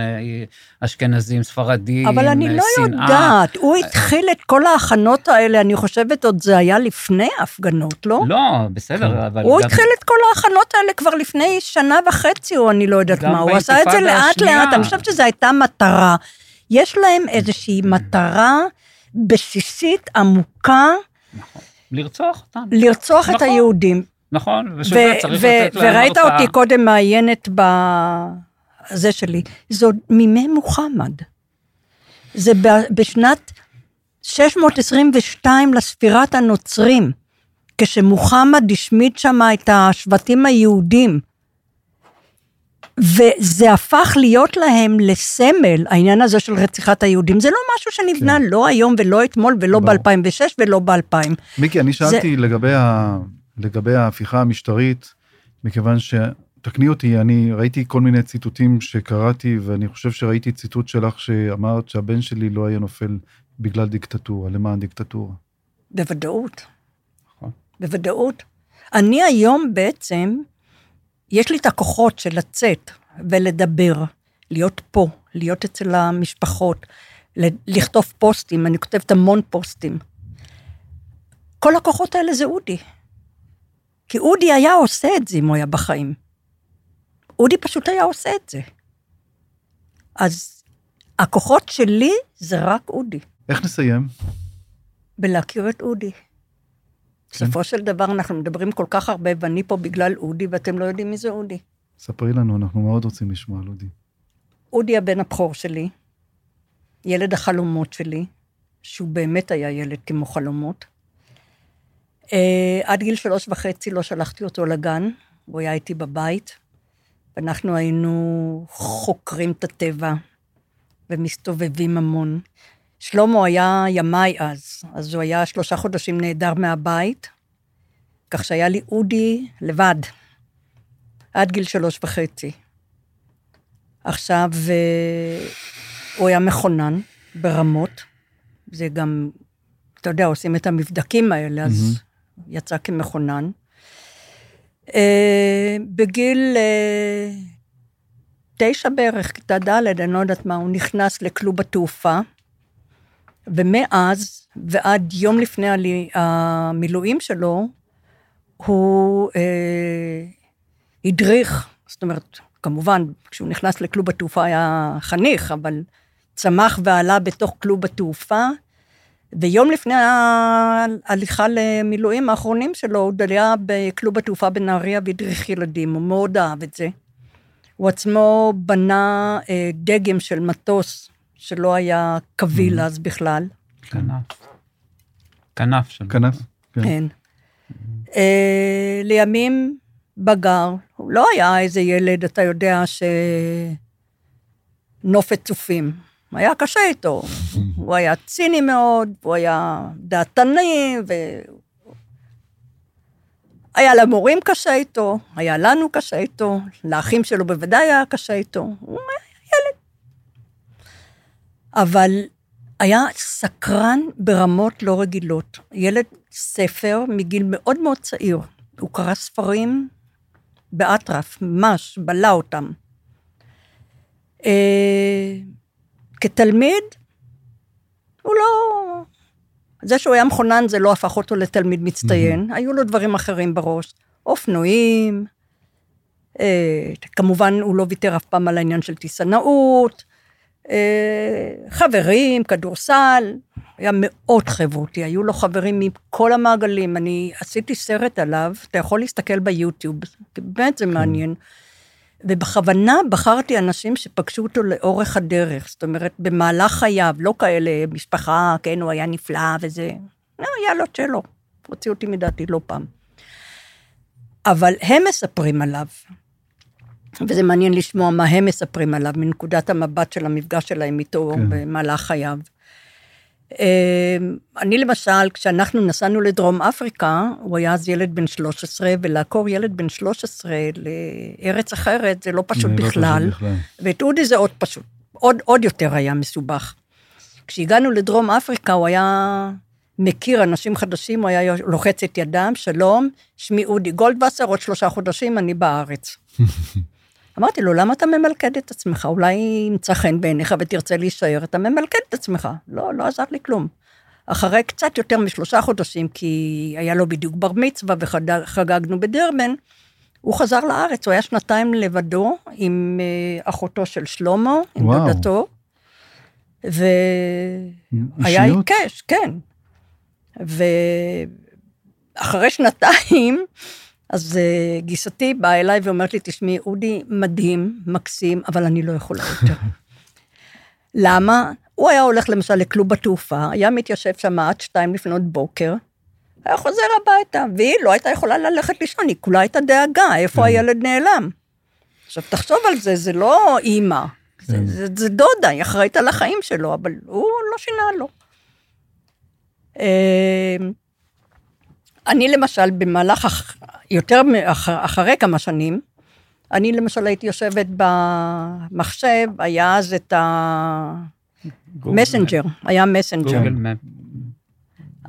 אשכנזים, ספרדים, אבל אני לא שנאה. יודעת, הוא התחיל את כל ההכנות האלה, אני חושבת עוד זה היה לפני ההפגנות, לא? לא, בסדר, כן. אבל... הוא גם... התחיל את כל ההכנות האלה כבר לפני שנה וחצי, או אני לא יודעת מה, הוא עשה את זה לאט לאט, אני חושבת שזו הייתה מטרה. יש להם איזושהי מטרה בסיסית, עמוקה, נכון. לרצוח אותם. לרצוח נכון. את היהודים. נכון, ושזה צריך לתת להם וראית הרתעה. אותי קודם מעיינת בזה שלי, זו מימי מוחמד. זה בשנת 622 לספירת הנוצרים, כשמוחמד השמיד שם את השבטים היהודים. וזה הפך להיות להם לסמל, העניין הזה של רציחת היהודים. זה לא משהו שנבנה כן. לא היום ולא אתמול ולא ב-2006 ולא ב-2000. מיקי, אני שאלתי זה... לגבי, ה... לגבי ההפיכה המשטרית, מכיוון ש... תקני אותי, אני ראיתי כל מיני ציטוטים שקראתי, ואני חושב שראיתי ציטוט שלך שאמרת שהבן שלי לא היה נופל בגלל דיקטטורה, למען דיקטטורה. בוודאות. נכון. בוודאות. אני היום בעצם, יש לי את הכוחות של לצאת ולדבר, להיות פה, להיות אצל המשפחות, לכתוב פוסטים, אני כותבת המון פוסטים. כל הכוחות האלה זה אודי. כי אודי היה עושה את זה אם הוא היה בחיים. אודי פשוט היה עושה את זה. אז הכוחות שלי זה רק אודי. איך נסיים? בלהכיר את אודי. כן. בסופו של דבר אנחנו מדברים כל כך הרבה, ואני פה בגלל אודי, ואתם לא יודעים מי זה אודי. ספרי לנו, אנחנו מאוד רוצים לשמוע על אודי. אודי הבן הבכור שלי, ילד החלומות שלי, שהוא באמת היה ילד כמו חלומות. Uh, עד גיל שלוש וחצי לא שלחתי אותו לגן, הוא היה איתי בבית, ואנחנו היינו חוקרים את הטבע ומסתובבים המון. שלמה היה ימאי אז, אז הוא היה שלושה חודשים נעדר מהבית, כך שהיה לי אודי לבד, עד גיל שלוש וחצי. עכשיו, אה, הוא היה מכונן ברמות, זה גם, אתה יודע, עושים את המבדקים האלה, אז mm-hmm. יצא כמכונן. Uh, בגיל uh, תשע בערך, כיתה ד', אני לא יודעת מה, הוא נכנס לכלוב התעופה, ומאז ועד יום לפני המילואים שלו, הוא אה, הדריך, זאת אומרת, כמובן, כשהוא נכנס לכלוב התעופה היה חניך, אבל צמח ועלה בתוך כלוב התעופה, ויום לפני ההליכה למילואים האחרונים שלו, הוא דליה בכלוב התעופה בנהריה והדריך ילדים, הוא מאוד אהב את זה. הוא עצמו בנה אה, דגם של מטוס שלא היה קביל mm-hmm. אז בכלל. כנף. כנף של... כנף, כן. כן. אה, לימים בגר, הוא לא היה איזה ילד, אתה יודע, שנופת צופים. היה קשה איתו. הוא היה ציני מאוד, הוא היה דעתני, ו... היה למורים קשה איתו, היה לנו קשה איתו, לאחים שלו בוודאי היה קשה איתו. הוא אבל היה סקרן ברמות לא רגילות. ילד ספר מגיל מאוד מאוד צעיר. הוא קרא ספרים באטרף, ממש, בלע אותם. אה, כתלמיד, הוא לא... זה שהוא היה מכונן זה לא הפך אותו לתלמיד מצטיין, mm-hmm. היו לו דברים אחרים בראש. אופנועים, אה, כמובן הוא לא ויתר אף פעם על העניין של טיסנאות, חברים, כדורסל, היה מאוד חברותי, היו לו חברים מכל המעגלים. אני עשיתי סרט עליו, אתה יכול להסתכל ביוטיוב, באמת זה כן. מעניין. ובכוונה בחרתי אנשים שפגשו אותו לאורך הדרך, זאת אומרת, במהלך חייו, לא כאלה משפחה, כן, הוא היה נפלא וזה, לא, היה לו צ'לו. הוציא אותי מדעתי לא פעם. אבל הם מספרים עליו, וזה מעניין לשמוע מה הם מספרים עליו מנקודת המבט של המפגש שלהם איתו כן. במהלך חייו. אה, אני למשל, כשאנחנו נסענו לדרום אפריקה, הוא היה אז ילד בן 13, ולעקור ילד בן 13 לארץ אחרת זה לא פשוט לא. בכלל. ואת אודי זה עוד פשוט, עוד, עוד יותר היה מסובך. כשהגענו לדרום אפריקה, הוא היה מכיר אנשים חדשים, הוא היה לוחץ את ידם, שלום, שמי אודי גולדווסר, עוד שלושה חודשים אני בארץ. *laughs* אמרתי לו, למה אתה ממלכד את עצמך? אולי ימצא חן בעיניך ותרצה להישאר, אתה ממלכד את עצמך. לא, לא עזר לי כלום. אחרי קצת יותר משלושה חודשים, כי היה לו בדיוק בר מצווה וחגגנו בדרבן, הוא חזר לארץ, הוא היה שנתיים לבדו עם אה, אחותו של שלמה, עם וואו. דודתו, והיה? עיקש, כן. ואחרי שנתיים, אז אה, גיסתי באה אליי ואומרת לי, תשמעי, אודי מדהים, מקסים, אבל אני לא יכולה יותר. *laughs* למה? הוא היה הולך למשל לכלוב בתעופה, היה מתיישב שם עד שתיים לפנות בוקר, היה חוזר הביתה, והיא לא הייתה יכולה ללכת לישון, היא כולה הייתה דאגה, איפה הילד נעלם. עכשיו, תחשוב על זה, זה לא אימא, זה, כן. זה, זה דודה, היא אחראית על החיים שלו, אבל הוא לא שינה לו. אה, אני למשל, במהלך, יותר מאח- אחרי כמה שנים, אני למשל הייתי יושבת במחשב, היה אז את המסנג'ר, היה מסנג'ר. גוגל מפ.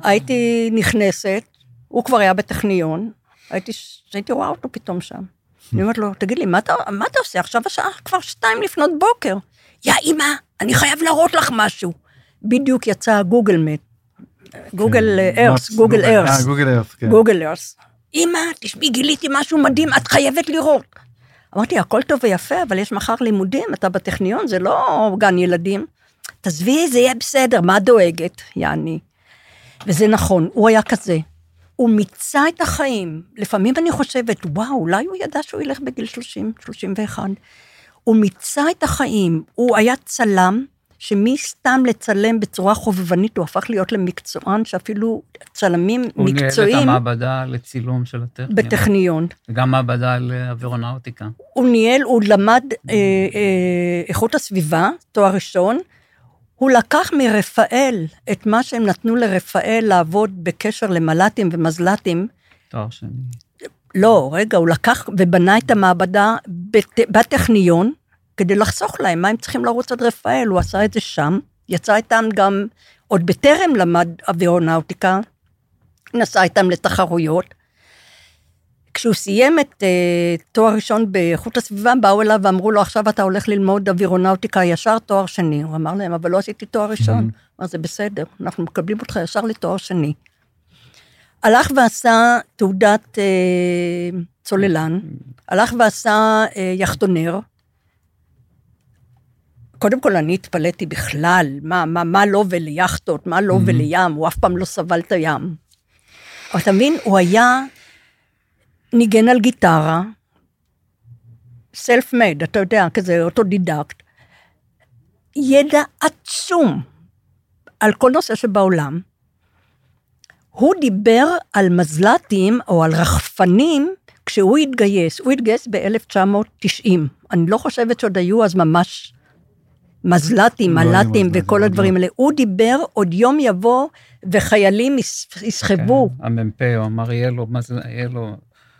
הייתי נכנסת, הוא כבר היה בטכניון, הייתי, הייתי רואה אותו פתאום שם. אני אומרת לו, תגיד לי, מה אתה, מה אתה עושה? עכשיו השעה כבר שתיים לפנות בוקר. יא אימא, אני חייב להראות לך משהו. בדיוק יצא גוגל מט, גוגל ארס, גוגל אה, ארס, גוגל ארס, כן. גוגל ארס. אימא, תשמעי, גיליתי משהו מדהים, את חייבת לראות. אמרתי, הכל טוב ויפה, אבל יש מחר לימודים, אתה בטכניון, זה לא גן ילדים. תעזבי, זה יהיה בסדר, מה דואגת, יעני. וזה נכון, הוא היה כזה. הוא מיצה את החיים. לפעמים אני חושבת, וואו, אולי הוא ידע שהוא ילך בגיל 30, 31. הוא מיצה את החיים. הוא היה צלם, שמסתם לצלם בצורה חובבנית, הוא הפך להיות למקצוען, שאפילו צלמים הוא ניהל את מקצועיים המעבדה לצילום של הטכניון. בטכניון. וגם מעבדה לאווירונאוטיקה. הוא ניהל, הוא למד אה, אה, איכות הסביבה, תואר ראשון. הוא לקח מרפאל את מה שהם נתנו לרפאל לעבוד בקשר למל"טים ומזל"טים. תואר שני. לא, רגע, הוא לקח ובנה את המעבדה בת, בטכניון, כדי לחסוך להם, מה הם צריכים לרוץ עד רפאל, הוא עשה את זה שם. יצא איתם גם, עוד בטרם למד אווירונאוטיקה, נסע איתם לתחרויות. כשהוא סיים את uh, תואר ראשון באיכות הסביבה, באו אליו ואמרו לו, עכשיו אתה הולך ללמוד אווירונאוטיקה ישר תואר שני. הוא אמר להם, אבל לא עשיתי תואר ראשון. אמר, זה בסדר, אנחנו מקבלים אותך ישר לתואר שני. הלך ועשה תעודת אה, צוללן, הלך ועשה אה, יאכטונר. קודם כל, אני התפלאתי בכלל, מה, מה, מה לו וליאכטות, מה לו ולים, הוא אף פעם לא סבל את הים. אבל אתה מבין, הוא היה ניגן על גיטרה, self made, אתה יודע, כזה אוטודידקט, ידע עצום על כל נושא שבעולם. הוא דיבר על מזל"טים או על רחפנים כשהוא התגייס, הוא התגייס ב-1990. אני לא חושבת שעוד היו אז ממש מזל"טים, לא מל"טים מזל"טים, וכל עוד הדברים האלה. הוא דיבר, עוד יום יבוא וחיילים יס- יסחבו כן, המ"פ, הוא אמר, יהיה לו, מה זה, יהיה לו...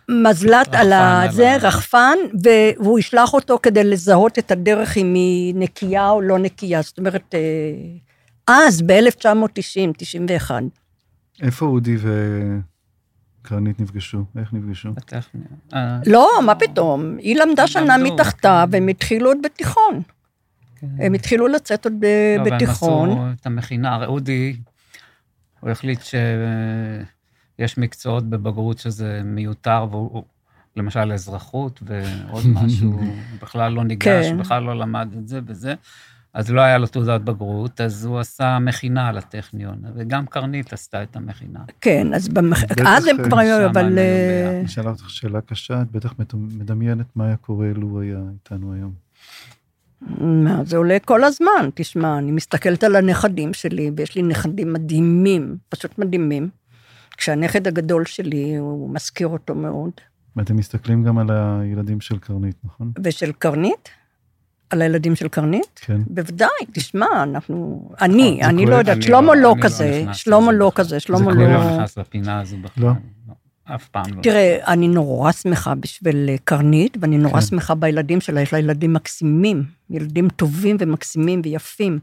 מזל"ט על רחפן הזה, על ה- רחפן, והוא ישלח אותו כדי לזהות את הדרך אם היא נקייה או לא נקייה. זאת אומרת, אה, אז, ב-1990, 91. איפה אודי וקרנית נפגשו? איך נפגשו? בטכניון. אה, לא, מה פתאום, היא למדה שנה כן. והם התחילו עוד בתיכון. כן. הם התחילו לצאת עוד ב- לא, והם בתיכון. עשו את המכינה, הרי אודי, הוא החליט שיש מקצועות בבגרות שזה מיותר, והוא, הוא- למשל אזרחות ועוד *laughs* משהו, הוא בכלל לא ניגש, כן. בכלל לא למד את זה וזה. אז לא היה לו תעודת בגרות, אז הוא עשה מכינה לטכניון, וגם קרנית עשתה את המכינה. כן, אז במח... אז הם כבר היו, אבל... אה. אני אשאל אותך שאלה קשה, את בטח מדמיינת מה היה קורה לו הוא היה איתנו היום. מה, זה עולה כל הזמן, תשמע, אני מסתכלת על הנכדים שלי, ויש לי נכדים מדהימים, פשוט מדהימים. כשהנכד הגדול שלי, הוא מזכיר אותו מאוד. ואתם מסתכלים גם על הילדים של קרנית, נכון? ושל קרנית? על הילדים של קרנית? כן. בוודאי, תשמע, אנחנו... אני, זה אני. לא יודעת, שלמה לא- לא לא כזה, נכנס שלמה לא. כזה, שלמה כואב. אני לא... לא נכנס לפינה הזו בכלל. אף פעם לא. תראה, אני נורא שמחה בשביל אה, קרנית, ואני נורא כן. שמחה בילדים שלה, יש לה ילדים מקסימים, ילדים טובים ומקסימים ויפים.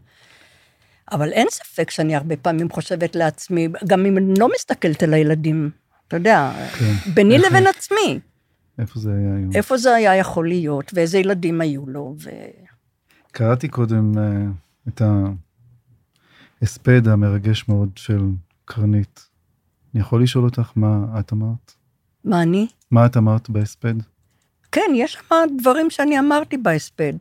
אבל אין ספק שאני הרבה פעמים חושבת לעצמי, גם אם אני לא מסתכלת על הילדים, אתה יודע, כן. ביני איך- לבין עצמי, איפה זה היה היום? איפה זה היה יכול להיות, ואיזה ילדים היו לו, ו... קראתי קודם אה, את ההספד המרגש מאוד של קרנית. אני יכול לשאול אותך מה את אמרת? מה אני? מה את אמרת בהספד? כן, יש שם דברים שאני אמרתי בהספד.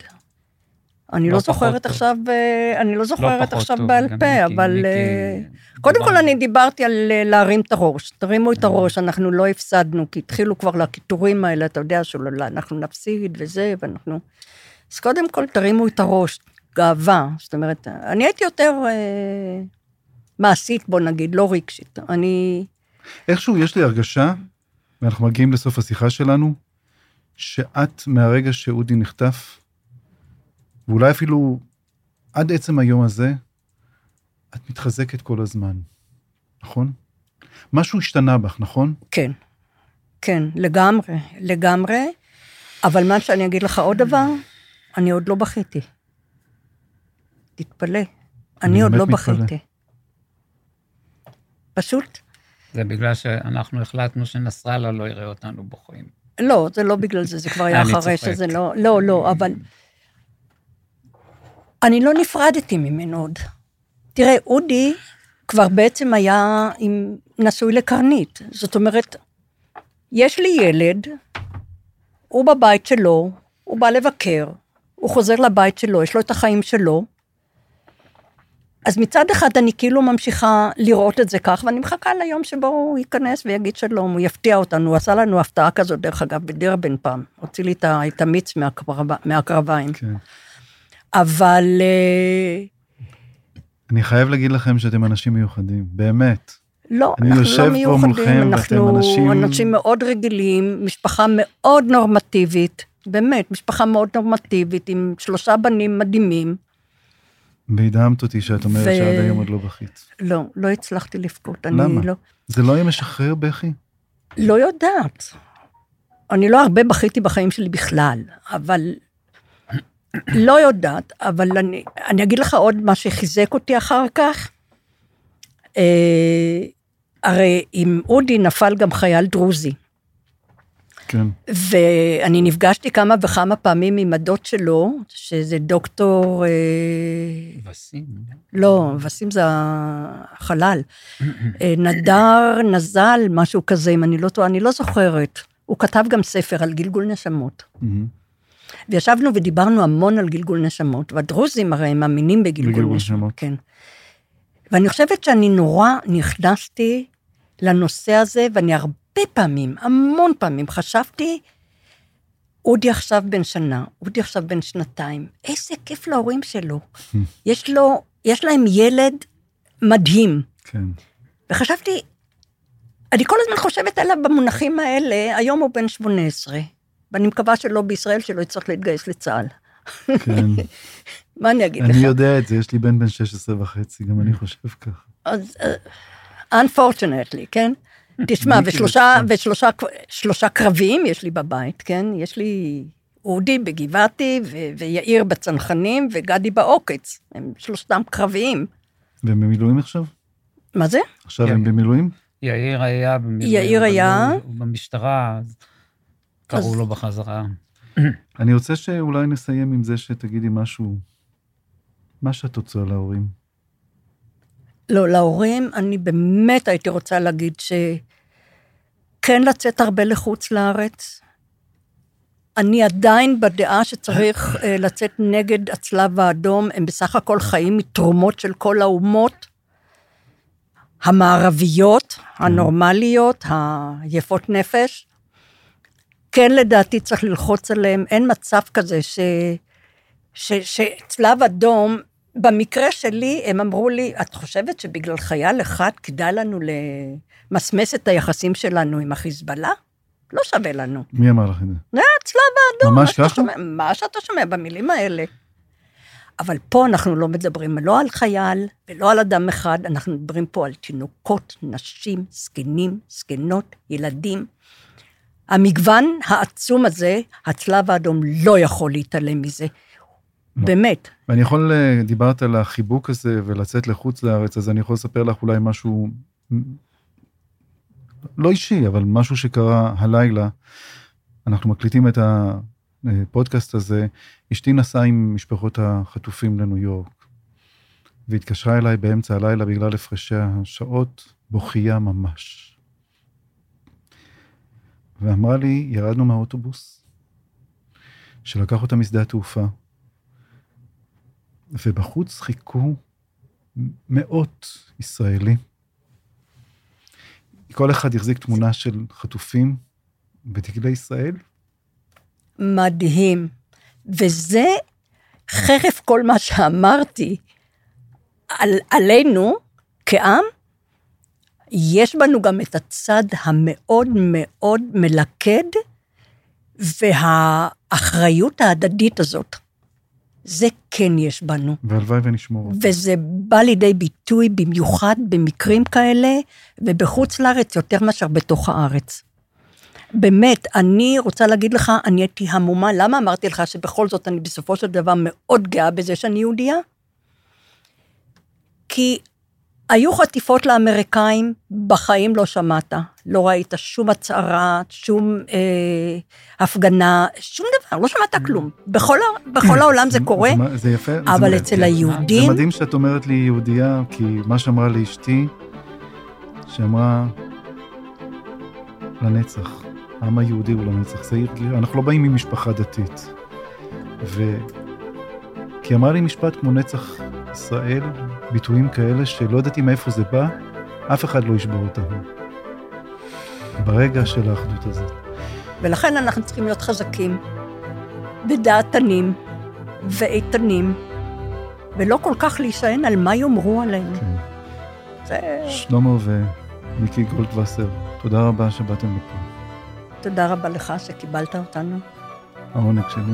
אני לא לא, זוכרת טוב. עכשיו, אה, אני לא לא זוכרת פחות עכשיו טוב, בעל פה, מיקי- אבל... מיקי אה, קודם כל אני דיברתי על אה, להרים את הראש. תרימו את הראש, אנחנו לא הפסדנו, כי התחילו כבר לקיטורים האלה, אתה יודע שאנחנו נפסיד וזה, ואנחנו... אז קודם כל תרימו את הראש, גאווה. זאת אומרת, אני הייתי יותר מעשית, בוא נגיד, לא רגשית. אני... איכשהו יש לי הרגשה, ואנחנו מגיעים לסוף השיחה שלנו, שאת מהרגע שאודי נחטף, ואולי אפילו עד עצם היום הזה, את מתחזקת כל הזמן, נכון? משהו השתנה בך, נכון? כן, כן, לגמרי, לגמרי. אבל מה שאני אגיד לך עוד דבר, אני עוד לא בכיתי. תתפלא, אני עוד באמת לא. בכיתי. פשוט, זה בגלל שאנחנו החלטנו שנסראללה לא יראה אותנו בוכים. לא, זה לא בגלל זה, זה כבר היה *laughs* אחרי. שזה לא, לא, לא, אבל... אני לא נפרדתי ממנו עוד. תראה, אודי כבר בעצם היה עם נשוי לקרנית. זאת אומרת, יש לי ילד, הוא בבית שלו, הוא בא לבקר, הוא חוזר לבית שלו, יש לו את החיים שלו. אז מצד אחד אני כאילו ממשיכה לראות את זה כך, ואני מחכה ליום שבו הוא ייכנס ויגיד שלום, הוא יפתיע אותנו, הוא עשה לנו הפתעה כזאת, דרך אגב, בדירבן פעם, הוציא לי את המיץ מהקרב- מהקרביים. כן. אבל אה, אני חייב להגיד לכם שאתם אנשים מיוחדים, באמת. לא, אנחנו לא מיוחדים, אנחנו אנשים- אנשים מאוד רגילים, משפחה מאוד נורמטיבית, באמת, משפחה מאוד נורמטיבית, עם שלושה בנים מדהימים. והדהמת אותי שאת אומרת ו- שעד היום עוד לא בכית. לא, לא הצלחתי לבכות. למה? לא, זה לא היה משחרר בכי? לא יודעת. אני לא הרבה בכיתי בחיים שלי בכלל, אבל לא יודעת, אבל אני, אני אגיד לך עוד מה שחיזק אותי אחר כך. אה, הרי עם אודי נפל גם חייל דרוזי, כן. ואני נפגשתי כמה וכמה פעמים עם הדוד שלו, שזה דוקטור, אה, כבשים. לא, וסים זה החלל, אה, נדר, נזל, משהו כזה, אם אני לא טועה, אני לא זוכרת. הוא כתב גם ספר על גלגול נשמות. וישבנו ודיברנו המון על גלגול נשמות, והדרוזים הרי הם מאמינים בגלגול בגלגול נשמות. נשמות. כן. ואני חושבת שאני נורא נכנסתי לנושא הזה, ואני הרבה פעמים, המון פעמים, חשבתי, אודי עכשיו בן שנה, אודי עכשיו בן שנתיים, איזה כיף להורים שלו. *laughs* יש לו, יש להם ילד מדהים. כן. וחשבתי, אני כל הזמן חושבת עליו במונחים האלה, היום הוא בן 18, ואני מקווה שלא בישראל, שלא יצטרך להתגייס לצה"ל. כן. *laughs* מה אני אגיד לך? אני יודע את זה, יש לי בן בן 16 וחצי, גם אני חושב ככה. אז, אה, unfortunately, כן? תשמע, ושלושה. ושלושה שלושה קרביים יש לי בבית, כן? יש לי אודי בגבעתי, ו- ויאיר בצנחנים, וגדי בעוקץ. הם שלושתם קרביים. והם במילואים עכשיו? מה זה? עכשיו כן. הם במילואים? יאיר היה במילואים. יאיר היה. הוא- הוא במשטרה, אז קראו אז- לו בחזרה. אני רוצה שאולי נסיים עם זה שתגידי משהו, מה שאת רוצה להורים. לא, להורים, אני באמת הייתי רוצה להגיד שכן לצאת הרבה לחוץ לארץ. אני עדיין בדעה שצריך אה, לצאת נגד הצלב האדום, הם בסך הכל חיים מתרומות של כל האומות המערביות, הנורמליות, היפות נפש. כן, לדעתי צריך ללחוץ עליהם, אין מצב כזה ש, ש, שצלב אדום במקרה שלי, הם אמרו לי, את חושבת שבגלל חייל אחד כדאי לנו למסמס את היחסים שלנו עם החיזבאללה? לא שווה לנו. מי אמר לך את זה? זה הצלב האדום. ממש ככה? שומע- מה שאתה שומע במילים האלה. אבל פה אנחנו לא מדברים לא על חייל ולא על אדם אחד, אנחנו מדברים פה על תינוקות, נשים, זקנים, זקנות, ילדים. המגוון העצום הזה, הצלב האדום לא יכול להתעלם מזה. באמת. ואני יכול, אה, דיברת על החיבוק הזה ולצאת לחוץ לארץ, אז אני יכול לספר לך אולי משהו, לא אישי, אבל משהו שקרה הלילה. אנחנו מקליטים את הפודקאסט הזה. אשתי נסעה עם משפחות החטופים לניו יורק, והתקשרה אליי באמצע הלילה בגלל הפרשי השעות, בוכייה ממש. ואמרה לי, ירדנו מהאוטובוס, שלקח אותה משדה התעופה, ובחוץ חיכו מאות ישראלים. כל אחד החזיק תמונה של חטופים בדגלי ישראל. מדהים. וזה חרף כל מה שאמרתי על, עלינו כעם, יש בנו גם את הצד המאוד מאוד מלכד, והאחריות ההדדית הזאת. זה כן יש בנו. והלוואי ונשמור. וזה בא לידי ביטוי במיוחד במקרים כאלה, ובחוץ לארץ יותר מאשר בתוך הארץ. באמת, אני רוצה להגיד לך, אני הייתי המומה, למה אמרתי לך שבכל זאת אני בסופו של דבר מאוד גאה בזה שאני יהודייה? כי היו חטיפות לאמריקאים, בחיים לא שמעת. לא ראית שום הצהרה, שום אה, הפגנה, שום דבר, לא שמעת כלום. בכל, בכל העולם זה קורה, זה, זה יפה. אבל זה, אצל זה היהודים, מדהים שאת אומרת לי יהודייה, כי מה שאמרה לי אשתי, שאמרה לנצח, העם היהודי הוא לנצח, זה הרגיע, אנחנו לא באים ממשפחה דתית. ו... כי אמרה לי משפט כמו נצח ישראל, ביטויים כאלה שלא ידעתי מאיפה זה בא, אף אחד לא ישבור אותנו. ברגע של האחדות הזאת. ולכן אנחנו צריכים להיות חזקים, ודעתנים, ואיתנים, ולא כל כך להישען על מה יאמרו עלינו. כן. זה... שלמה ומיקי גולדווסר, תודה רבה שבאתם לפה. תודה רבה לך שקיבלת אותנו. העונג שלי.